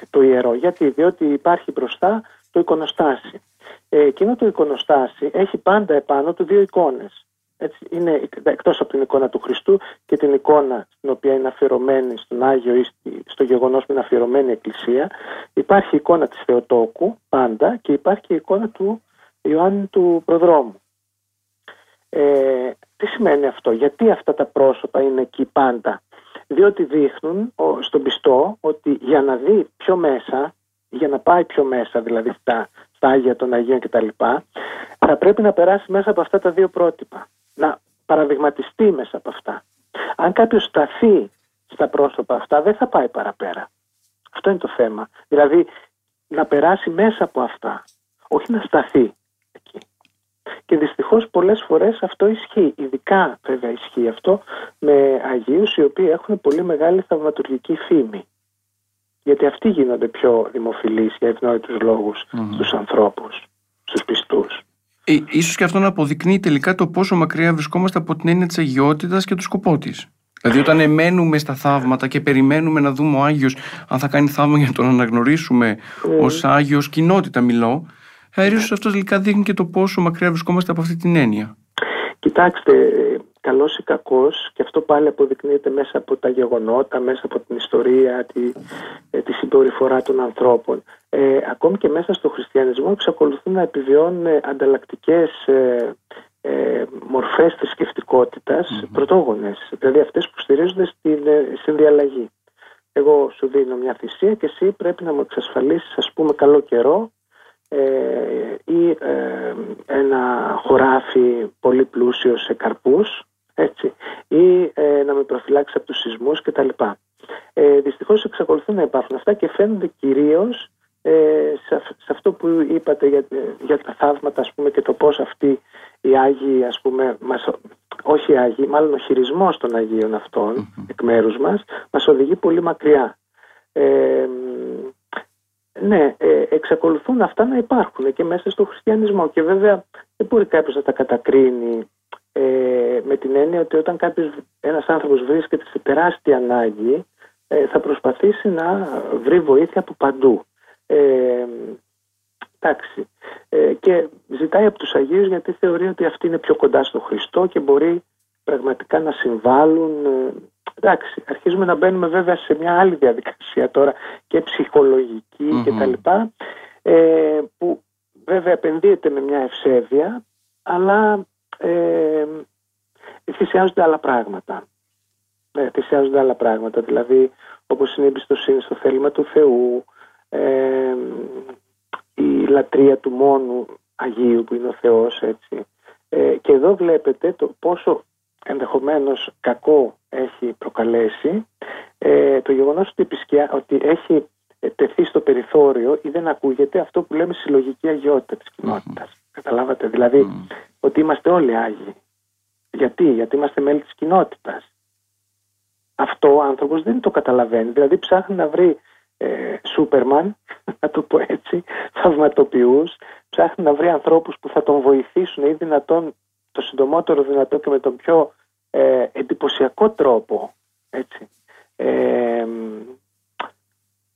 το ιερό. Γιατί, διότι υπάρχει μπροστά το εικονοστάσι. εκείνο το εικονοστάσι έχει πάντα επάνω του δύο εικόνες. Έτσι, είναι εκτός από την εικόνα του Χριστού και την εικόνα στην οποία είναι αφιερωμένη στον Άγιο ή στο γεγονός που είναι αφιερωμένη η Εκκλησία υπάρχει η εικόνα της Θεοτόκου πάντα και υπάρχει και η εικόνα του Ιωάννη του Προδρόμου. Ε, τι σημαίνει αυτό, γιατί αυτά τα πρόσωπα είναι εκεί πάντα; Διότι δείχνουν στον πιστό ότι για να δει πιο μέσα, για να πάει πιο μέσα δηλαδή στα, στα Άγια των Αγίων κτλ. θα πρέπει να περάσει μέσα από αυτά τα δύο πρότυπα να παραδειγματιστεί μέσα από αυτά. Αν κάποιος σταθεί στα πρόσωπα αυτά δεν θα πάει παραπέρα. Αυτό είναι το θέμα. Δηλαδή να περάσει μέσα από αυτά, όχι να σταθεί εκεί. Και δυστυχώς πολλές φορές αυτό ισχύει. Ειδικά βέβαια ισχύει αυτό με Αγίους οι οποίοι έχουν πολύ μεγάλη θαυματουργική φήμη. Γιατί αυτοί γίνονται πιο δημοφιλείς για ευνόητους λόγους mm. στους ανθρώπους, στους πιστούς. Ε, ίσως και αυτό να αποδεικνύει τελικά το πόσο μακριά βρισκόμαστε από την έννοια της αγιότητας και του σκοπό της. Δηλαδή όταν εμένουμε στα θαύματα και περιμένουμε να δούμε ο Άγιος αν θα κάνει θαύμα για να τον αναγνωρίσουμε mm. ως Άγιος κοινότητα μιλώ, ε, ίσως αυτό τελικά δείχνει και το πόσο μακριά βρισκόμαστε από αυτή την έννοια. Κοιτάξτε, καλός ή κακός, και αυτό πάλι αποδεικνύεται μέσα από τα γεγονότα, μέσα από την ιστορία, τη, ε, τη συμπεριφορά των ανθρώπων. Ε, ακόμη και μέσα στο χριστιανισμό εξακολουθούν να επιβιώνουν ανταλλακτικές ε, ε, μορφές θρησκευτικότητας mm-hmm. πρωτόγονες, δηλαδή αυτές που στηρίζονται στην ε, συνδιαλλαγή. Εγώ σου δίνω μια θυσία και εσύ πρέπει να μου εξασφαλίσεις ας πούμε καλό καιρό ε, ή ε, ένα χωράφι πολύ πλούσιο σε καρπούς έτσι, ή ε, να με προφυλάξει από τους σεισμούς κτλ. Ε, δυστυχώς εξακολουθούν να υπάρχουν αυτά και φαίνονται κυρίως ε, σε, αυτό που είπατε για, για τα θαύματα ας πούμε και το πώς αυτοί οι Άγιοι ας πούμε μας, όχι οι Άγιοι, μάλλον ο χειρισμός των Αγίων αυτών εκ μέρους μας μας οδηγεί πολύ μακριά. Ε, ναι, ε, εξακολουθούν αυτά να υπάρχουν και μέσα στο χριστιανισμό και βέβαια δεν μπορεί κάποιος να τα κατακρίνει ε, με την έννοια ότι όταν κάποιος, ένας άνθρωπος βρίσκεται σε τεράστια ανάγκη ε, θα προσπαθήσει να βρει βοήθεια από παντού. Ε, εντάξει. Ε, και ζητάει από τους Αγίους γιατί θεωρεί ότι αυτοί είναι πιο κοντά στο Χριστό και μπορεί πραγματικά να συμβάλλουν. Ε, εντάξει, αρχίζουμε να μπαίνουμε βέβαια σε μια άλλη διαδικασία τώρα και ψυχολογική mm-hmm. και τα λοιπά ε, που βέβαια επενδύεται με μια ευσέβεια αλλά ε, θυσιάζονται άλλα πράγματα. Ε, θυσιάζονται άλλα πράγματα, δηλαδή όπως είναι η εμπιστοσύνη στο θέλημα του Θεού, ε, η λατρεία του μόνου Αγίου που είναι ο Θεός, έτσι. Ε, και εδώ βλέπετε το πόσο ενδεχομένως κακό έχει προκαλέσει ε, το γεγονός ότι, ότι έχει τεθεί στο περιθώριο ή δεν ακούγεται αυτό που λέμε συλλογική αγιότητα της κοινότητας. Καταλάβατε, δηλαδή ότι είμαστε όλοι Άγιοι. Γιατί, γιατί είμαστε μέλη της κοινότητας. Αυτό ο άνθρωπος δεν το καταλαβαίνει. Δηλαδή ψάχνει να βρει ε, Σούπερμαν, να το πω έτσι, θαυματοποιούς, ψάχνει να βρει ανθρώπους που θα τον βοηθήσουν ή δυνατόν το συντομότερο δυνατό και με τον πιο ε, εντυπωσιακό τρόπο έτσι, ε,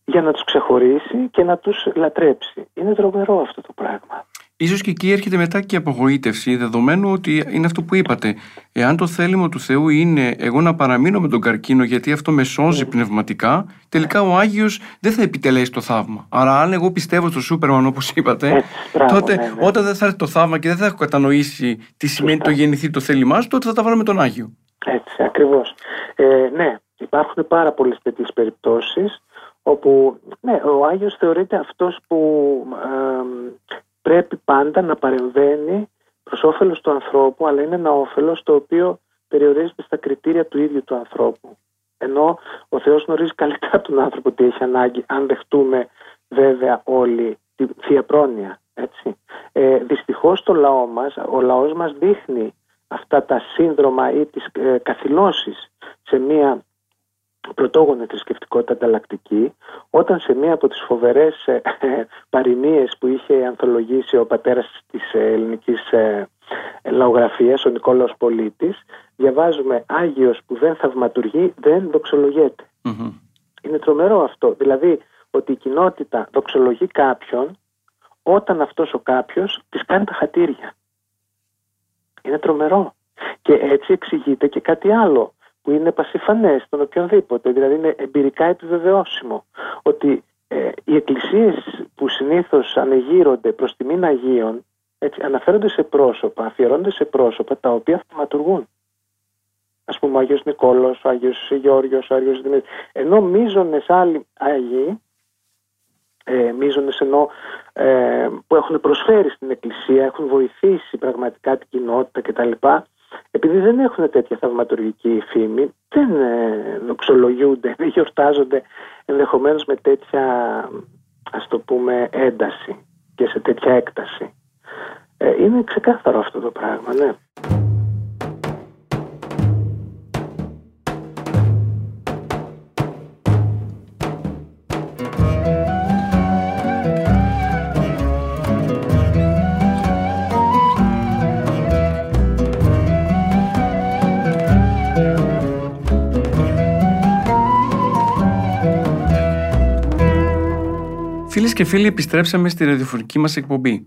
για να τους ξεχωρίσει και να τους λατρέψει. Είναι τρομερό αυτό το πράγμα. Ίσως και εκεί έρχεται μετά και η απογοήτευση, δεδομένου ότι είναι αυτό που είπατε. Εάν το θέλημα του Θεού είναι εγώ να παραμείνω με τον καρκίνο γιατί αυτό με σώζει mm. πνευματικά, τελικά ο Άγιος δεν θα επιτελέσει το θαύμα. Άρα αν εγώ πιστεύω στο Σούπερμαν όπως είπατε, τότε ναι, ναι. όταν δεν θα έρθει το θαύμα και δεν θα έχω κατανοήσει τι σημαίνει το γεννηθεί το θέλημά σου, τότε θα τα βάλω με τον Άγιο. Έτσι, ακριβώς. Ε, ναι, υπάρχουν πάρα πολλές τέτοιες περιπτώσεις όπου ναι, ο Άγιος θεωρείται αυτός που ε, πρέπει πάντα να παρεμβαίνει προς όφελος του ανθρώπου, αλλά είναι ένα όφελος το οποίο περιορίζεται στα κριτήρια του ίδιου του ανθρώπου. Ενώ ο Θεός γνωρίζει καλύτερα τον άνθρωπο τι έχει ανάγκη, αν δεχτούμε βέβαια όλοι τη θεία πρόνοια. Έτσι. Ε, δυστυχώς το λαό μας, ο λαός μας δείχνει αυτά τα σύνδρομα ή τις ε, καθυλώσεις σε μια πρωτόγονη θρησκευτικότητα ανταλλακτική, όταν σε μία από τις φοβερές ε, παροιμίες που είχε ανθολογήσει ο πατέρας της ελληνικής ε, λαογραφίας, ο Νικόλαος Πολίτης, διαβάζουμε «Άγιος που δεν θαυματουργεί δεν δοξολογεται Είναι τρομερό αυτό. Δηλαδή ότι η κοινότητα δοξολογεί κάποιον όταν αυτός ο κάποιος της κάνει τα χατήρια. Είναι τρομερό. Και έτσι εξηγείται και κάτι άλλο που είναι πασιφανές στον οποιονδήποτε, δηλαδή είναι εμπειρικά επιβεβαιώσιμο ότι ε, οι εκκλησίες που συνήθως ανεγείρονται προς τιμήν Αγίων έτσι, αναφέρονται σε πρόσωπα, αφιερώνονται σε πρόσωπα τα οποία αυτοματουργούν. Α πούμε ο Άγιος Νικόλος, ο Άγιος Γεώργιος, ο Άγιος Δημήτρης. Ενώ μίζωνες άλλοι Άγιοι, ε, μίζωνες ενώ ε, που έχουν προσφέρει στην Εκκλησία, έχουν βοηθήσει πραγματικά την κοινότητα κτλ επειδή δεν έχουν τέτοια θαυματουργική φήμη, δεν ε, δοξολογιούνται, δεν γιορτάζονται ενδεχομένως με τέτοια ας το πούμε ένταση και σε τέτοια έκταση. Ε, είναι ξεκάθαρο αυτό το πράγμα, ναι. Και φίλοι, επιστρέψαμε στη ραδιοφωνική μας εκπομπή.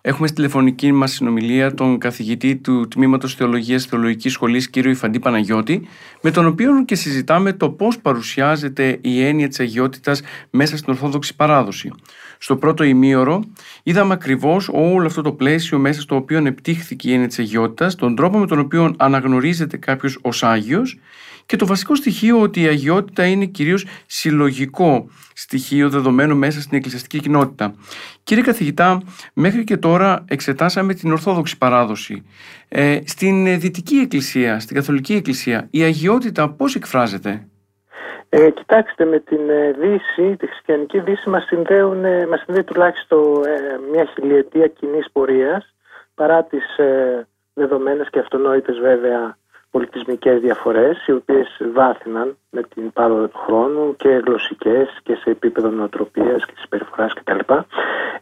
Έχουμε στη τηλεφωνική μας συνομιλία τον καθηγητή του Τμήματος Θεολογίας Θεολογικής Σχολής, κ. Ιφαντή Παναγιώτη, με τον οποίο και συζητάμε το πώς παρουσιάζεται η έννοια της αγιότητας μέσα στην Ορθόδοξη παράδοση. Στο πρώτο ημίωρο, είδαμε ακριβώς όλο αυτό το πλαίσιο μέσα στο οποίο επιτύχθηκε η έννοια της αγιότητας, τον τρόπο με τον οποίο αναγνωρίζεται κάποιος ως Άγιος και το βασικό στοιχείο ότι η αγιότητα είναι κυρίως συλλογικό στοιχείο δεδομένο μέσα στην εκκλησιαστική κοινότητα. Κύριε καθηγητά, μέχρι και τώρα εξετάσαμε την Ορθόδοξη παράδοση. Ε, στην Δυτική Εκκλησία, στην Καθολική Εκκλησία, η αγιότητα πώς εκφράζεται; Ε, κοιτάξτε, με την ε, Δύση, τη χριστιανική Δύση μας, συνδέουν, ε, μας συνδέει τουλάχιστον ε, μια χιλιετία κοινής πορείας παρά τις ε, δεδομένες και αυτονόητες βέβαια πολιτισμικές διαφορές οι οποίες βάθυναν με την πάροδο του χρόνου και γλωσσικές και σε επίπεδο νοοτροπίας και συμπεριφοράς κτλ.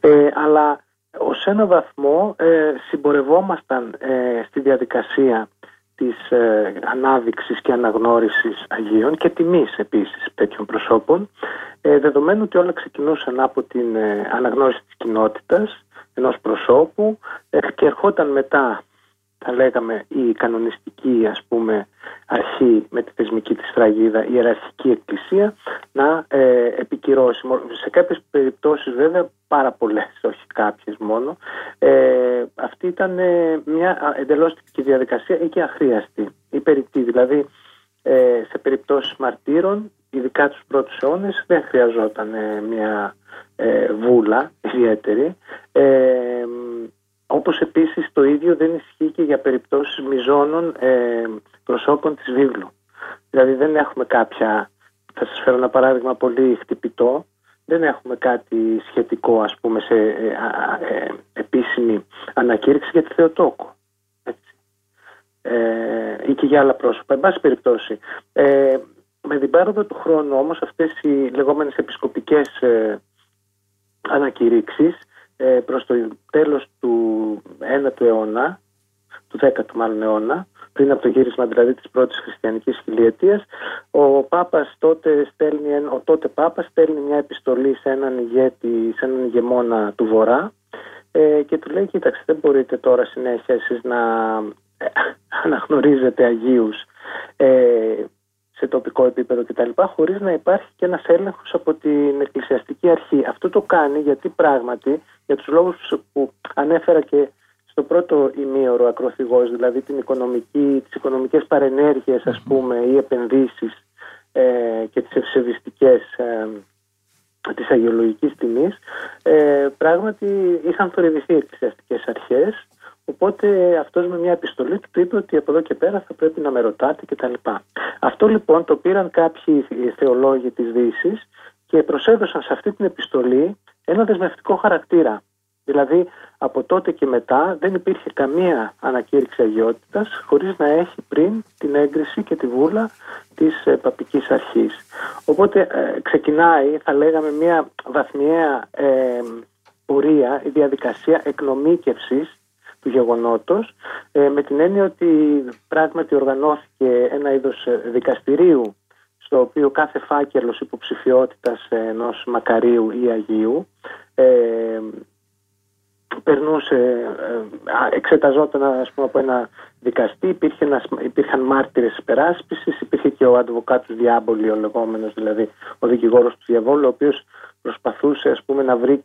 Ε, αλλά ως ένα βαθμό ε, συμπορευόμασταν ε, στη διαδικασία της ε, ανάδειξης και αναγνώρισης Αγίων και τιμής επίσης τέτοιων προσώπων ε, δεδομένου ότι όλα ξεκινούσαν από την ε, αναγνώριση της κοινότητας ενός προσώπου ε, και ερχόταν μετά θα λέγαμε η κανονιστική ας πούμε αρχή με τη θεσμική της φραγίδα, η ιεραρχική εκκλησία να ε, επικυρώσει. Σε κάποιες περιπτώσεις βέβαια πάρα πολλές, όχι κάποιες μόνο. Ε, αυτή ήταν ε, μια εντελώς διαδικασία ή και αχρίαστη ή περιττή. Δηλαδή ε, σε περιπτώσεις μαρτύρων, ειδικά τους πρώτους αιώνες, δεν χρειαζόταν ε, μια βούλα ιδιαίτερη. Όπως επίσης το ίδιο δεν ισχύει και για περιπτώσεις μιζώνων ε, προσώπων της βίβλου. Δηλαδή δεν έχουμε κάποια, θα σας φέρω ένα παράδειγμα πολύ χτυπητό, δεν έχουμε κάτι σχετικό ας πούμε σε ε, ε, επίσημη ανακήρυξη για τη Θεοτόκο. Έτσι. Ε, ή και για άλλα πρόσωπα. Εν πάση περιπτώσει, ε, με την πάροδο του χρόνου όμως αυτές οι λεγόμενες επισκοπικές ε, ανακηρύξεις ε, προς το τέλος του 9ου αιώνα, του 10ου μάλλον αιώνα, πριν από το γύρισμα δηλαδή της πρώτης χριστιανικής χιλιετίας, ο Πάπας τότε στέλνει, ο τότε Πάπας στέλνει μια επιστολή σε έναν ηγέτη, σε έναν ηγεμόνα του Βορρά, ε, και του λέει κοίταξε δεν μπορείτε τώρα συνέχεια εσείς να ε, αναγνωρίζετε Αγίους ε, σε τοπικό επίπεδο κτλ. χωρίς να υπάρχει και ένας έλεγχος από την εκκλησιαστική αρχή. Αυτό το κάνει γιατί πράγματι για τους λόγους που ανέφερα και στο πρώτο ημίωρο ακροθυγός, δηλαδή την οικονομική, τις οικονομικές παρενέργειες ας πούμε ή επενδύσεις ε, και τις ευσεβιστικές ε, της αγιολογικής τιμής ε, πράγματι είχαν θορυβηθεί οι εκκλησιαστικές αρχές οπότε αυτός με μια επιστολή του είπε ότι από εδώ και πέρα θα πρέπει να με ρωτάτε κτλ. Αυτό λοιπόν το πήραν κάποιοι θεολόγοι της Δύσης και προσέδωσαν σε αυτή την επιστολή ένα δεσμευτικό χαρακτήρα. Δηλαδή από τότε και μετά δεν υπήρχε καμία ανακήρυξη αγιότητας χωρίς να έχει πριν την έγκριση και τη βούλα της ε, παπικής αρχής. Οπότε ε, ξεκινάει, θα λέγαμε, μια βαθμιαία ε, πορεία, η διαδικασία εκνομίκευσης του γεγονότος ε, με την έννοια ότι πράγματι οργανώθηκε ένα είδος δικαστηρίου στο οποίο κάθε φάκελος υποψηφιότητας ενός μακαρίου ή αγίου περνούσε, ε, εξεταζόταν ας πούμε, από ένα δικαστή, υπήρχε ένας, υπήρχαν μάρτυρες υπεράσπισης, υπήρχε και ο αδβοκάτος διάμπολη, ο λεγόμενος δηλαδή, ο δικηγόρος του διαβόλου, ο οποίος προσπαθούσε ας πούμε, να βρει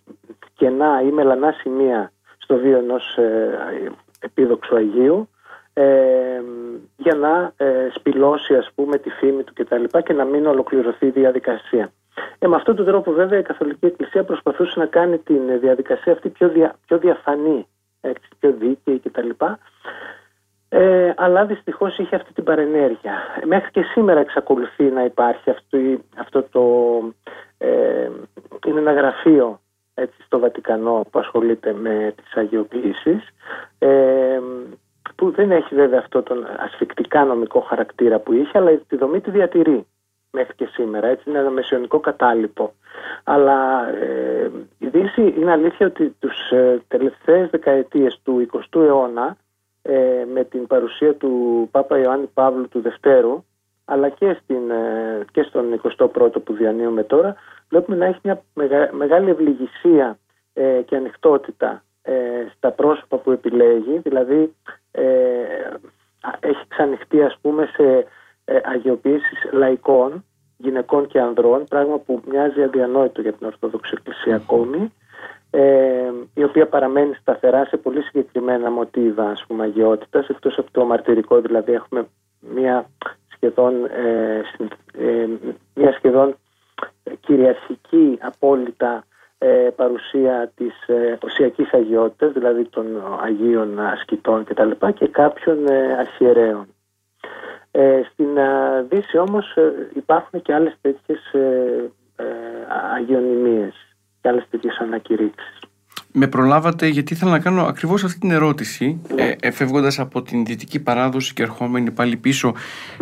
κενά ή μελανά σημεία στο βίο ενός ε, επίδοξου Αγίου ε, για να ε, σπηλώσει ας πούμε τη φήμη του κτλ. Και, και να μην ολοκληρωθεί η διαδικασία. Ε, με αυτόν τον τρόπο βέβαια η Καθολική Εκκλησία προσπαθούσε να κάνει τη διαδικασία αυτή πιο, δια, πιο διαφανή, έτσι, πιο δίκαιη κτλ. Ε, αλλά δυστυχώς είχε αυτή την παρενέργεια. Μέχρι και σήμερα εξακολουθεί να υπάρχει αυτό, αυτό το... Ε, είναι ένα γραφείο έτσι, στο Βατικανό που ασχολείται με τις αγιοποιήσεις ε, που δεν έχει βέβαια αυτό τον ασφικτικά νομικό χαρακτήρα που είχε αλλά τη δομή τη διατηρεί μέχρι και σήμερα. Έτσι είναι ένα μεσαιωνικό κατάλοιπο. Αλλά ε, η Δύση είναι αλήθεια ότι τους ε, τελευταίες δεκαετίες του 20ου αιώνα ε, με την παρουσία του Πάπα Ιωάννη Παύλου του Δευτέρου αλλά και, στην, ε, και στον 21ο που διανύουμε τώρα βλέπουμε να έχει μια μεγάλη ευληγησία ε, και ανοιχτότητα στα πρόσωπα που επιλέγει. Δηλαδή έχει ξανοιχτεί ας πούμε σε ε, αγιοποίησης λαϊκών, γυναικών και ανδρών, πράγμα που μοιάζει αδιανόητο για την Ορθόδοξη Εκκλησία ακόμη, ε, η οποία παραμένει σταθερά σε πολύ συγκεκριμένα μοτίβα ας πούμε αγιότητας, εκτός από το μαρτυρικό δηλαδή έχουμε μια σχεδόν, ε, ε μια σχεδόν κυριαρχική απόλυτα ε, παρουσία της ε, οσιακής αγιότητας, δηλαδή των Αγίων ασκητών κτλ. Και, και κάποιων ε, αρχιερέων. Ε, στην ε, Δύση όμως ε, υπάρχουν και άλλες τέτοιες ε, ε, αγιονυμίες και άλλες τέτοιες ανακηρύξεις. Με προλάβατε γιατί ήθελα να κάνω ακριβώς αυτή την ερώτηση ναι. ε, φεύγοντας από την δυτική παράδοση και ερχόμενοι πάλι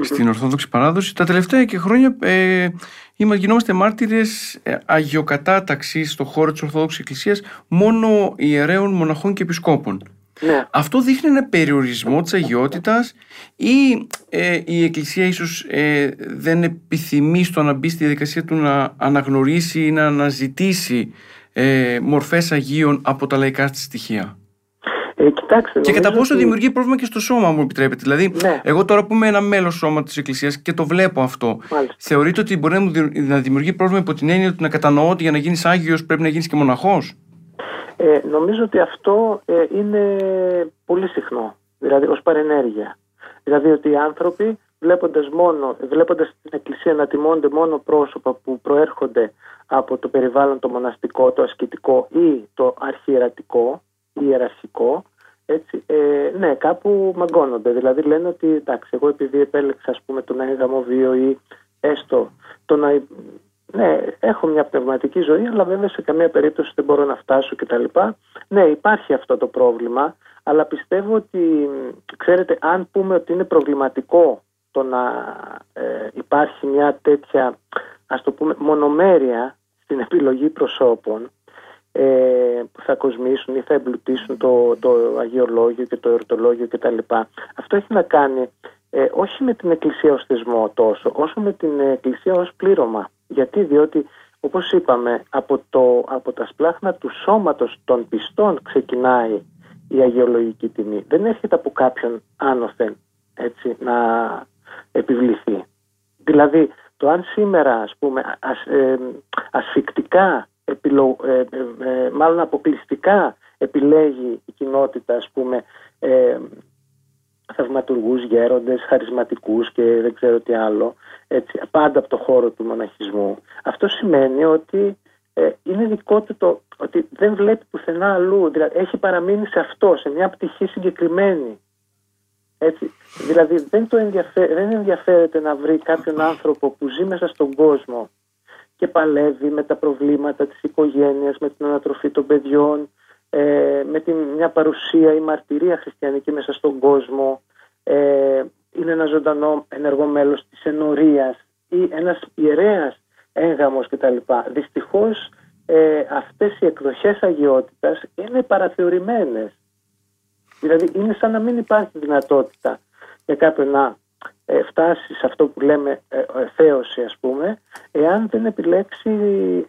στην Ορθόδοξη παράδοση. Τα τελευταία και χρόνια ε, γινόμαστε μάρτυρες ε, αγιοκατάταξης στον χώρο της Ορθόδοξης Εκκλησίας μόνο ιερέων, μοναχών και επισκόπων. Ναι. Αυτό δείχνει ένα περιορισμό της αγιότητας ή ε, η Εκκλησία ίσως ε, δεν επιθυμεί στο να μπει στη διαδικασία του να αναγνωρίσει ή να αναζητήσει ε, μορφές Αγίων από τα λαϊκά της στοιχεία. Ε, κοιτάξτε, και κατά πόσο δημιουργεί πρόβλημα και στο σώμα, μου επιτρέπετε. Δηλαδή, ναι. εγώ τώρα που είμαι ένα μέλος σώμα της Εκκλησίας και το βλέπω αυτό, Μάλιστα. θεωρείτε ότι μπορεί να δημιουργεί πρόβλημα υπό την έννοια ότι να κατανοώ ότι για να γίνεις Άγιος πρέπει να γίνεις και μοναχός; Ε, νομίζω ότι αυτό ε, είναι πολύ συχνό, δηλαδή ως παρενέργεια. Δηλαδή ότι οι άνθρωποι βλέποντας, μόνο, βλέποντας την Εκκλησία να τιμώνται μόνο πρόσωπα που προέρχονται από το περιβάλλον το μοναστικό, το ασκητικό ή το αρχιερατικό ή ιεραρχικό, έτσι, ε, ναι, κάπου μαγκώνονται. Δηλαδή λένε ότι εντάξει, εγώ επειδή επέλεξα ας πούμε τον έγαμο βίο ή έστω το να ναι, έχω μια πνευματική ζωή, αλλά βέβαια σε καμία περίπτωση δεν μπορώ να φτάσω κτλ. Ναι, υπάρχει αυτό το πρόβλημα, αλλά πιστεύω ότι, ξέρετε, αν πούμε ότι είναι προβληματικό το να ε, υπάρχει μια τέτοια, ας το πούμε, μονομέρεια στην επιλογή προσώπων, ε, που θα κοσμήσουν ή θα εμπλουτίσουν το, το αγιολόγιο και το εορτολόγιο κτλ. Αυτό έχει να κάνει ε, όχι με την Εκκλησία ως θεσμό τόσο, όσο με την Εκκλησία ως πλήρωμα. Γιατί, διότι όπως είπαμε, από, το, από τα σπλάχνα του σώματος των πιστών ξεκινάει η αγιολογική τιμή. Δεν έρχεται από κάποιον άνωθεν έτσι, να επιβληθεί. Δηλαδή, το αν σήμερα, ας πούμε, ασ, ε, ασφικτικά, επιλο, ε, ε, μάλλον αποκλειστικά επιλέγει η κοινότητα, ας πούμε, ε, θαυματουργούς, γέροντες, χαρισματικούς και δεν ξέρω τι άλλο, έτσι, πάντα από το χώρο του μοναχισμού. Αυτό σημαίνει ότι ε, είναι δικό του το ότι δεν βλέπει πουθενά αλλού, δηλαδή έχει παραμείνει σε αυτό, σε μια πτυχή συγκεκριμένη. Έτσι. Δηλαδή δεν, το δεν ενδιαφέρεται να βρει κάποιον άνθρωπο που ζει μέσα στον κόσμο και παλεύει με τα προβλήματα της οικογένειας, με την ανατροφή των παιδιών, ε, με την, μια παρουσία ή μαρτυρία χριστιανική μέσα στον κόσμο, ε, είναι ένα ζωντανό ενεργό μέλος της ενορίας ή ένας ιερέας έγγαμος κτλ. Δυστυχώς ε, αυτές οι εκδοχές αγιότητας είναι παραθεωρημένες. Δηλαδή είναι σαν να μην υπάρχει δυνατότητα για κάποιον να ε, φτάσει σε αυτό που λέμε ε, ε, θέωση ας πούμε εάν δεν επιλέξει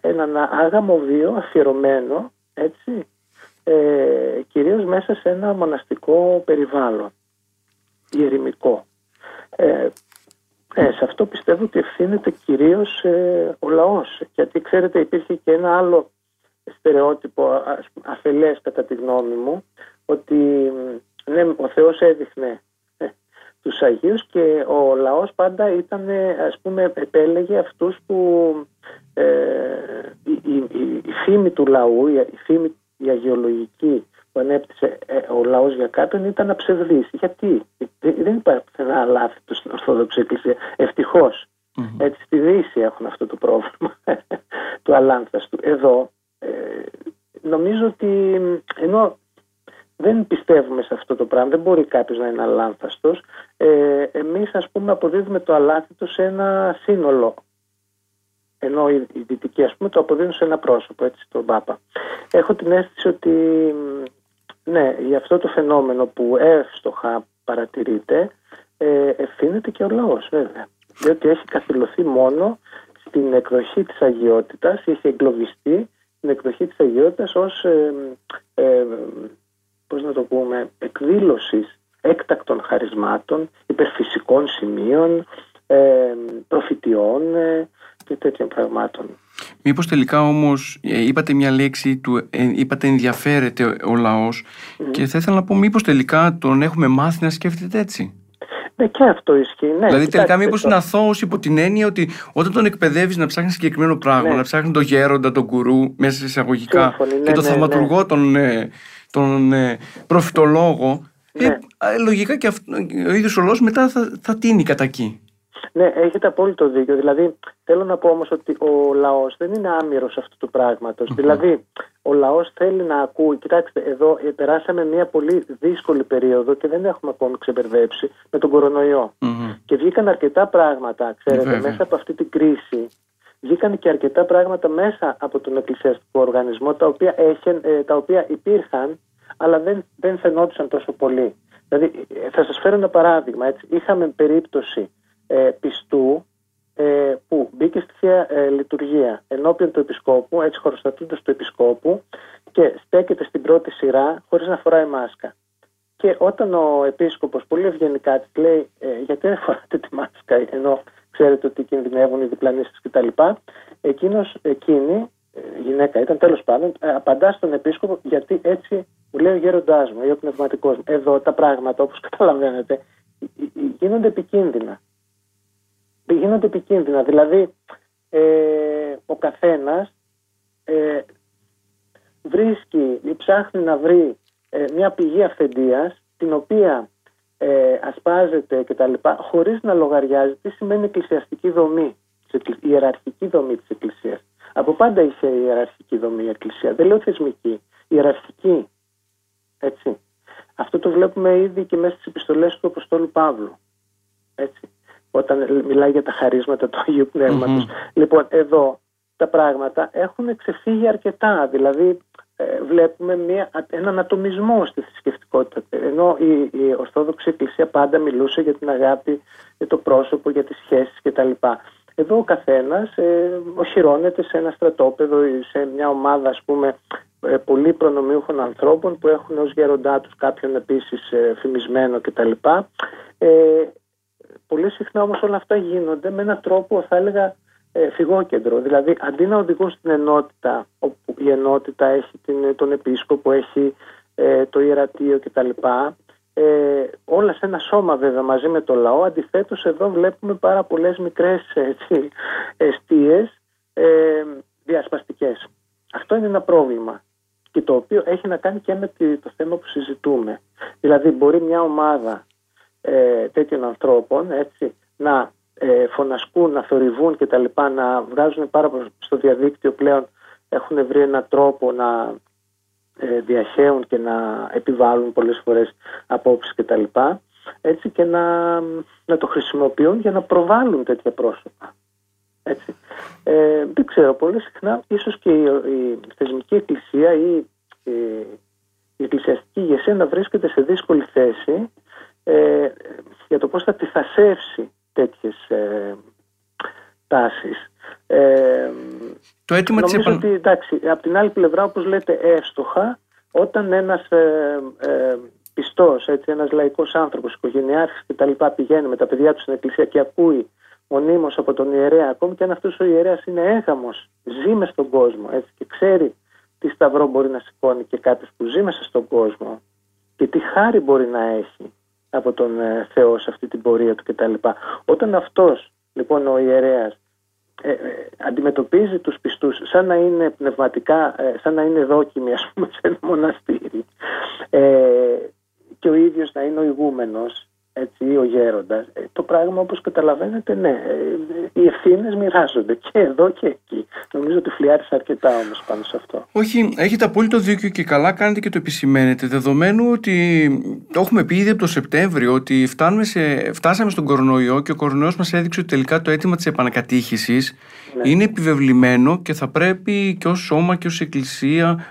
έναν άγαμο βίο αφιερωμένο έτσι ε, κυρίως μέσα σε ένα μοναστικό περιβάλλον ιερημικό. Ε, ε, σε αυτό πιστεύω ότι ευθύνεται κυρίως ε, ο λαός γιατί ξέρετε υπήρχε και ένα άλλο στερεότυπο αφελές κατά τη γνώμη μου ότι ναι, ο Θεός έδειχνε ε, τους Αγίους και ο λαός πάντα ήταν ας πούμε επέλεγε αυτούς που ε, η, η, η, φήμη του λαού, η, η φήμη η αγιολογική που ανέπτυσε ε, ο λαός για κάποιον ήταν αψευδής. Γιατί; Δεν υπάρχει πουθενά λάθη του στην Ορθόδοξη Εκκλησία. Ευτυχώς. Mm-hmm. Έτσι, στη Δύση έχουν αυτό το πρόβλημα του αλάνθαστου. Εδώ ε, νομίζω ότι ενώ δεν πιστεύουμε σε αυτό το πράγμα, δεν μπορεί κάποιος να είναι αλάνθαστος. Ε, Εμείς, ας πούμε, αποδίδουμε το αλάθητο σε ένα σύνολο ενώ οι, οι δυτικοί ας πούμε το αποδίδουν σε ένα πρόσωπο, έτσι, τον Πάπα. Έχω την αίσθηση ότι ναι, για αυτό το φαινόμενο που εύστοχα παρατηρείται ε, ευθύνεται και ο λαός βέβαια. Διότι έχει καθυλωθεί μόνο στην εκδοχή της αγιότητας, έχει εγκλωβιστεί στην εκδοχή της αγιότητας ως ε, ε, πώς να το πούμε, εκδήλωσης έκτακτων χαρισμάτων, υπερφυσικών σημείων, ε, προφητιών, ε, και τέτοιων πραγμάτων. Μήπως τελικά όμως ε, είπατε μια λέξη, του, ε, είπατε ενδιαφέρεται ο λαός και θα ήθελα να πω μήπως τελικά τον έχουμε μάθει να σκέφτεται έτσι; Ναι, και αυτό ισχύει. Ναι, δηλαδή, τελικά, μήπως είναι αθώος υπό την έννοια ότι όταν τον εκπαιδεύεις να ψάχνεις συγκεκριμένο πράγμα, ναι. να ψάχνει τον γέροντα, τον κουρού, μέσα σε εισαγωγικά, ναι, και τον ναι, θαυματουργό, ναι. Τον, ε, τον προφητολόγο, ε, ναι. λογικά και αυτό, ο ίδιος ο λόγο μετά θα, θα τίνει κατά εκεί. Ναι, έχετε απόλυτο δίκιο. Δηλαδή, θέλω να πω όμως ότι ο λαός δεν είναι άμυρος αυτού του πραγματο Δηλαδή, ο λαός θέλει να ακούει. Κοιτάξτε, εδώ ε, περάσαμε μια πολύ δύσκολη περίοδο και δεν έχουμε ακόμη ξεμπερδέψει με τον κορονοϊό. Και βγήκαν αρκετά πράγματα, ξέρετε, μέσα από αυτή την κρίση. Βγήκαν και αρκετά πράγματα μέσα από τον εκκλησιαστικό οργανισμό, τα οποία, έχεν, ε, τα οποία υπήρχαν, αλλά δεν, δεν φαινόντουσαν τόσο πολύ. Δηλαδή, ε, θα σας φέρω ένα παράδειγμα. Έτσι. Είχαμε περίπτωση ε, πιστού ε, που μπήκε στη Θεία ε, Λειτουργία ενώπιον του Επισκόπου, έτσι χωροστατούντας του Επισκόπου και στέκεται στην πρώτη σειρά χωρίς να φοράει μάσκα. Και όταν ο Επίσκοπος πολύ ευγενικά της λέει ε, γιατί δεν φοράτε τη μάσκα ενώ ξέρετε ότι κινδυνεύουν οι διπλανείς κτλ. Εκείνος, εκείνη, γυναίκα ήταν τέλος πάντων, απαντά στον Επίσκοπο γιατί έτσι μου λέει ο γέροντάς μου ή ο πνευματικός μου. Εδώ τα πράγματα όπως καταλαβαίνετε γίνονται επικίνδυνα γίνονται επικίνδυνα. Δηλαδή, ε, ο καθένας ε, βρίσκει ή ψάχνει να βρει ε, μια πηγή αυθεντίας την οποία ε, ασπάζεται κτλ. χωρίς να λογαριάζει τι σημαίνει εκκλησιαστική δομή, η ιεραρχική δομή της Εκκλησίας. Από πάντα είχε η ιεραρχική δομή η Εκκλησία. Δεν λέω θεσμική, η ιεραρχική. Έτσι. Αυτό το βλέπουμε ήδη και μέσα στις επιστολές του Αποστόλου Παύλου. Έτσι όταν μιλάει για τα χαρίσματα του Αγίου Λοιπόν, εδώ τα πράγματα έχουν ξεφύγει αρκετά. Δηλαδή, ε, βλέπουμε μια, έναν ατομισμό στη θρησκευτικότητα. Ενώ η, η Ορθόδοξη Εκκλησία πάντα μιλούσε για την αγάπη, για το πρόσωπο, για τις σχέσεις κτλ. Εδώ ο καθένας ε, οχυρώνεται σε ένα στρατόπεδο ή σε μια ομάδα ας πούμε ε, πολύ προνομιούχων ανθρώπων που έχουν ως γέροντά τους κάποιον επίσης ε, φημισμένο κτλ. Ε, πολύ συχνά όμως όλα αυτά γίνονται με έναν τρόπο θα έλεγα ε, φυγόκεντρο. Δηλαδή αντί να οδηγούν στην ενότητα όπου η ενότητα έχει την, τον επίσκοπο, έχει ε, το ιερατείο κτλ. Ε, όλα σε ένα σώμα βέβαια μαζί με το λαό. Αντιθέτως εδώ βλέπουμε πάρα πολλές μικρές έτσι, εστίες ε, διασπαστικές. Αυτό είναι ένα πρόβλημα και το οποίο έχει να κάνει και με το θέμα που συζητούμε. Δηλαδή μπορεί μια ομάδα ε, τέτοιων ανθρώπων έτσι, να ε, φωνασκούν, να θορυβούν και τα λοιπά, να βγάζουν πάρα στο διαδίκτυο πλέον έχουν βρει έναν τρόπο να ε, διαχέουν και να επιβάλλουν πολλές φορές απόψεις και τα λοιπά έτσι και να, να το χρησιμοποιούν για να προβάλλουν τέτοια πρόσωπα. Έτσι. Ε, δεν ξέρω, πολύ συχνά ίσως και η, η θεσμική εκκλησία ή η, η εκκλησιαστική ηγεσία να βρίσκεται σε δύσκολη θέση ε, για το πώς θα τυθασεύσει τέτοιες ε, τάσεις. Ε, το αίτημα νομίζω της ότι εντάξει, από την άλλη πλευρά όπως λέτε εύστοχα όταν ένας ε, ε, πιστός, έτσι, ένας λαϊκός άνθρωπος, οικογενειάρχης και τα λοιπά πηγαίνει με τα παιδιά του στην εκκλησία και ακούει μονίμως από τον ιερέα, ακόμη και αν αυτός ο ιερέας είναι έγαμος, ζει μες στον κόσμο έτσι, και ξέρει τι σταυρό μπορεί να σηκώνει και κάποιος που ζει μέσα στον κόσμο και τι χάρη μπορεί να έχει από τον ε, Θεό σε αυτή την πορεία του κτλ. Όταν αυτός λοιπόν ο ιερέας ε, ε, αντιμετωπίζει τους πιστούς σαν να είναι πνευματικά, ε, σαν να είναι δόκιμοι ας πούμε σε ένα μοναστήρι ε, και ο ίδιος να είναι ο ηγούμενος έτσι, ή ο γέροντας. Ε, το πράγμα όπως καταλαβαίνετε, ναι, ε, οι ευθύνες μοιράζονται και εδώ και εκεί. Νομίζω ότι φλιάρεις αρκετά όμως πάνω σε αυτό. Όχι, έχετε απόλυτο δίκιο και καλά κάνετε και το επισημαίνετε. Δεδομένου ότι το έχουμε πει ήδη από το Σεπτέμβριο ότι φτάνουμε σε, φτάσαμε στον κορονοϊό και ο κορονοϊός μας έδειξε ότι τελικά το αίτημα της επανακατήχησης ναι. είναι επιβεβλημένο και θα πρέπει και ως σώμα και ως εκκλησία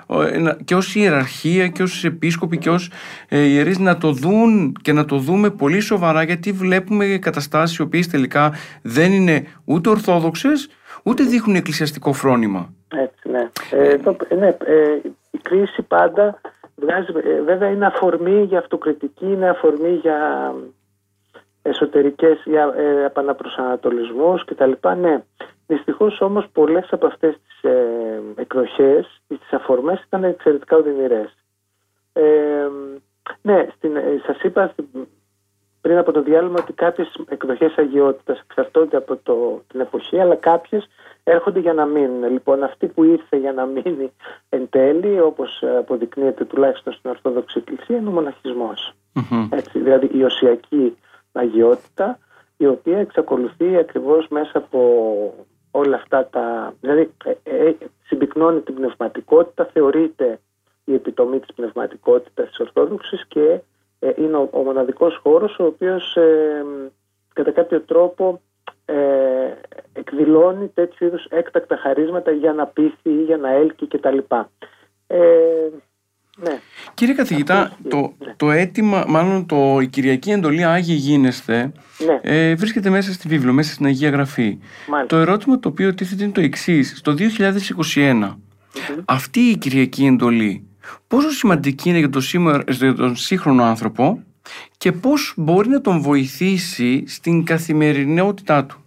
και ως ιεραρχία και ως επίσκοποι και ως ε, ιερείς να το δουν και να το δούμε πολύ πολύ σοβαρά γιατί βλέπουμε καταστάσεις οι οποίες τελικά δεν είναι ούτε ορθόδοξες ούτε δείχνουν εκκλησιαστικό φρόνημα. Έτσι, ναι. Ε, το, ναι ε, η κρίση πάντα βγάζει, ε, βέβαια είναι αφορμή για αυτοκριτική, είναι αφορμή για εσωτερικές, για ε, επαναπροσανατολισμούς κτλ. Ναι. Δυστυχώς όμως πολλές από αυτές τις ε, εκδοχές, τις αφορμές ήταν εξαιρετικά οδυνηρές. Ε, ναι, στην, ε, σας είπα πριν από το διάλειμμα ότι κάποιες εκδοχές αγιότητας εξαρτώνται από το, την εποχή, αλλά κάποιες έρχονται για να μείνουν. Λοιπόν, αυτή που ήρθε για να μείνει εν τέλει, όπως αποδεικνύεται τουλάχιστον στην Ορθόδοξη Εκκλησία, είναι ο μοναχισμός. Έτσι, δηλαδή η οσιακή αγιότητα, η οποία εξακολουθεί ακριβώς μέσα από όλα αυτά τα. Δηλαδή, ε, ε, συμπυκνώνει την πνευματικότητα, θεωρείται η επιτομή της πνευματικότητας της Ορθόδοξης και ε, είναι ο, ο μοναδικός χώρος ο οποίος ε, κατά κάποιο τρόπο ε, εκδηλώνει τέτοιου είδους έκτακτα χαρίσματα για να πείθει ή για να έλκει κτλ. Ε, ναι. Κύριε καθηγητά, το, ναι. το αίτημα, μάλλον το, η Κυριακή Εντολή Άγιοι Γίνεστε ναι. ε, βρίσκεται μέσα στη βίβλο, μέσα στην Αγία Γραφή. Το ερώτημα το οποίο τίθεται είναι το εξής. Στο 2021, αυτή η Κυριακή Εντολή πόσο σημαντική είναι για τον, σήμερα, για τον σύγχρονο άνθρωπο και πώς μπορεί να τον βοηθήσει στην καθημερινότητά του;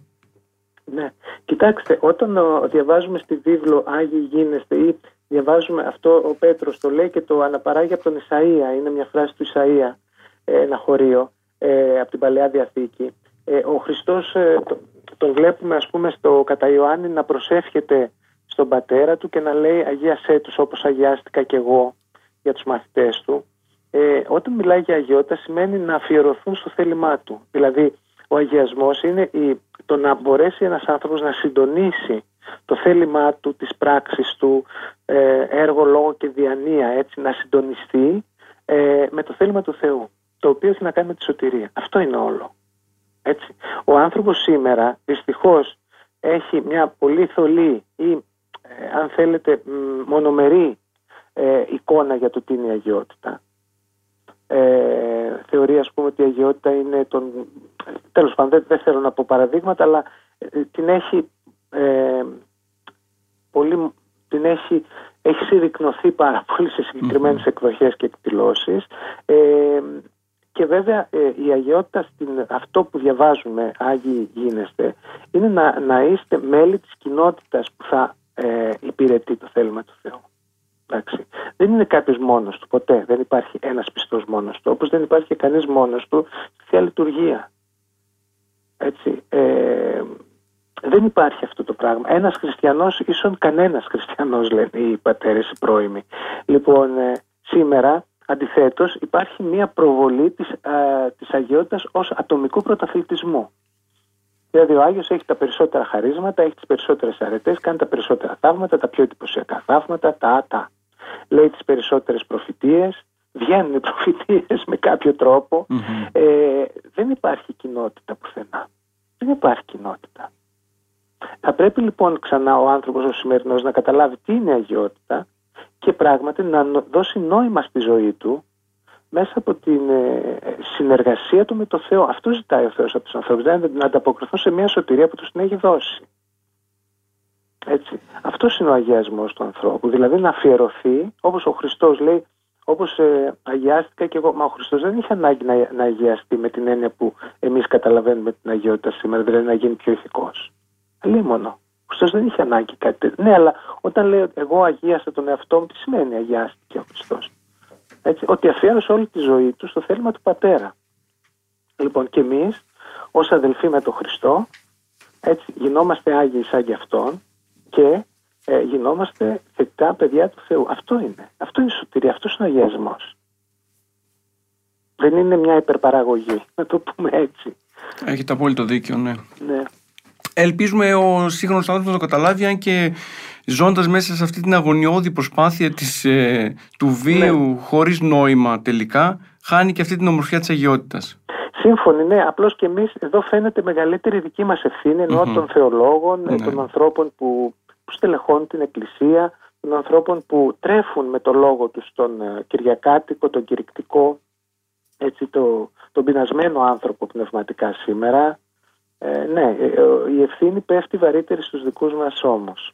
Ναι, κοιτάξτε, όταν διαβάζουμε στη βίβλο Άγιοι γίνεστε ή διαβάζουμε αυτό ο Πέτρος το λέει και το αναπαράγει από τον Ισαΐα, είναι μια φράση του Ισαΐα, ε, ένα χωρίο ε, από την Παλαιά Διαθήκη. Ε, ο Χριστός τον βλέπουμε ας πούμε στο κατά Ιωάννη να προσεύχεται στον πατέρα του και να λέει αγίασέ τους όπως αγιάστηκα και εγώ για τους μαθητές του. Ε, όταν μιλάει για αγιότητα σημαίνει να αφιερωθούν στο θέλημά του. Δηλαδή ο αγιασμός είναι η, το να μπορέσει ένας άνθρωπος να συντονίσει το θέλημά του, τις πράξεις του, ε, έργο, λόγο και διανία, έτσι, να συντονιστεί ε, με το θέλημα του Θεού, το οποίο έχει να κάνει με τη σωτηρία. Αυτό είναι όλο. Έτσι. Ο άνθρωπος σήμερα δυστυχώς έχει μια πολύ θολή ή ε, αν θέλετε μονομερή ε, εικόνα για το τι είναι η αγιότητα. Ε, θεωρεί ας πούμε ότι η αγιότητα είναι τον... Τέλος πάντων δεν, θέλω να πω παραδείγματα αλλά την έχει ε, πολύ, την έχει, έχει συρρυκνωθεί πάρα πολύ σε συγκεκριμένες εκδοχές και εκδηλώσεις ε, και βέβαια ε, η αγιότητα, στην, αυτό που διαβάζουμε Άγιοι γίνεστε, είναι να, να είστε μέλη της κοινότητας που θα ε, υπηρετεί το θέλημα του Θεού. Εντάξει. Δεν είναι κάποιος μόνος του, ποτέ. Δεν υπάρχει ένας πιστός μόνος του. Όπως δεν υπάρχει και κανείς μόνος του στη θεία λειτουργία. Έτσι. Ε, δεν υπάρχει αυτό το πράγμα. Ένας χριστιανός ίσον κανένας χριστιανός, λένε οι πατέρες οι πρώιμοι. Λοιπόν, ε, σήμερα αντιθέτως υπάρχει μια προβολή της της αγιότητας ως ατομικού πρωταθλητισμού. Δηλαδή ο Άγιος έχει τα περισσότερα χαρίσματα, έχει τις περισσότερες αρετές, κάνει τα περισσότερα θαύματα, τα πιο εντυπωσιακά θαύματα, τα τα. Λέει τις περισσότερες προφητείες, βγαίνουν οι προφητείες με κάποιο Ε, δεν υπάρχει κοινότητα πουθενά. Δεν υπάρχει κοινότητα. Θα πρέπει λοιπόν ξανά ο άνθρωπος ο σημερινός να καταλάβει τι είναι αγιότητα και πράγματι να δώσει νόημα στη ζωή του μέσα από την ε, συνεργασία του με το Θεό. Αυτό ζητάει ο Θεός από τους ανθρώπους, δηλαδή να ανταποκριθούν σε μια σωτηρία που τους την έχει δώσει. Έτσι. Αυτός είναι ο αγιασμός του ανθρώπου, δηλαδή να αφιερωθεί, όπως ο Χριστός λέει, όπως ε, αγιάστηκα και εγώ, μα ο Χριστός δεν είχε ανάγκη να, να αγιαστεί με την έννοια που εμείς καταλαβαίνουμε την αγιότητα σήμερα, δηλαδή να γίνει πιο ηθικός. Λίμωνο. Ο Χριστός δεν είχε ανάγκη κάτι τέτοιο. Ναι, αλλά όταν λέει εγώ αγίασα τον εαυτό μου, τι σημαίνει αγιάστηκε ο Χριστός. Έτσι, ότι αφιέρωσε όλη τη ζωή του στο θέλημα του πατέρα. Λοιπόν, και εμείς, ως αδελφοί με τον Χριστό, έτσι, γινόμαστε άγιοι σαν γι' αυτόν και ε, γινόμαστε θετικά παιδιά του Θεού. Αυτό είναι. Αυτό είναι η σωτηρία, αυτός είναι ο αγιασμός. Δεν είναι μια υπερπαραγωγή, να το πούμε έτσι. Έχετε απόλυτο δίκιο, ναι. ναι. Ελπίζουμε ο σύγχρονος άνθρωπος να το καταλάβει, αν και ζώντας μέσα σε αυτή την αγωνιώδη προσπάθεια της, ε, του βίου ναι. χωρίς νόημα τελικά, χάνει και αυτή την ομορφιά της αγιότητας. Σύμφωνοι, ναι. Απλώς και εμείς εδώ φαίνεται μεγαλύτερη δική μας ευθύνη ενώ mm-hmm. των θεολόγων, ναι. των ανθρώπων που, που στελεχώνουν την Εκκλησία, των ανθρώπων που τρέφουν με το λόγο τους τον ε, Κυριακάτικο, τον κηρυκτικό, έτσι, το, τον πεινασμένο άνθρωπο πνευματικά σήμερα, ε, ναι, ε, η ευθύνη πέφτει βαρύτερη στους δικούς μας ώμους.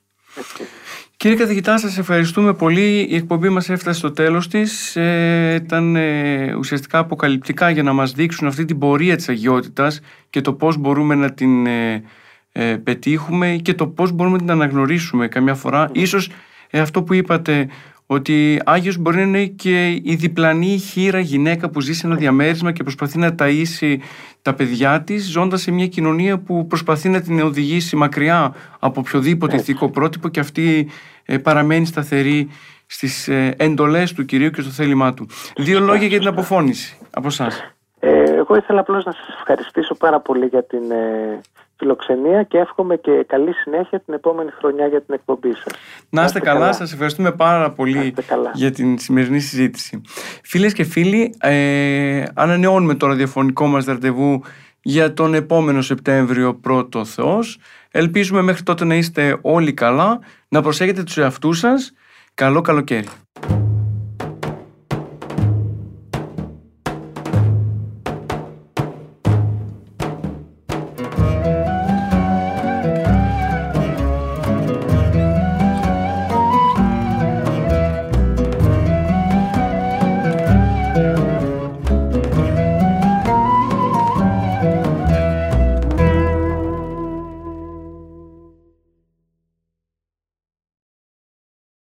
Κύριε καθηγητά, σας ευχαριστούμε πολύ. Η εκπομπή μας έφτασε στο τέλος της. Ε, ήταν ε, ουσιαστικά αποκαλυπτικά για να μας δείξουν αυτή την πορεία της αγιότητας και το πώς μπορούμε να την ε, ε πετύχουμε και το πώς μπορούμε να την αναγνωρίσουμε καμιά φορά. Ίσως αυτό που είπατε ότι Άγιος μπορεί να είναι και η διπλανή χείρα γυναίκα που ζει σε ένα διαμέρισμα και προσπαθεί να ταΐσει τα παιδιά της ζώντας σε μια κοινωνία που προσπαθεί να την οδηγήσει μακριά από οποιοδήποτε ηθικό πρότυπο και αυτή ε, παραμένει σταθερή στις ε, εντολές του Κυρίου και στο θέλημά του. Δύο λόγια για την αποφώνηση από εσάς. Ε, εγώ ήθελα απλώς να σας ευχαριστήσω πάρα πολύ για την ε, φιλοξενία και εύχομαι και καλή συνέχεια την επόμενη χρονιά για την εκπομπή σας. Να είστε καλά, καλά. σας ευχαριστούμε πάρα πολύ για την σημερινή συζήτηση. Φίλες και φίλοι, ε, ανανεώνουμε το ραδιοφωνικό μας ραντεβού για τον επόμενο Σεπτέμβριο πρώτο Θεός. Ελπίζουμε μέχρι τότε να είστε όλοι καλά, να προσέχετε τους εαυτούς σας. Καλό καλοκαίρι.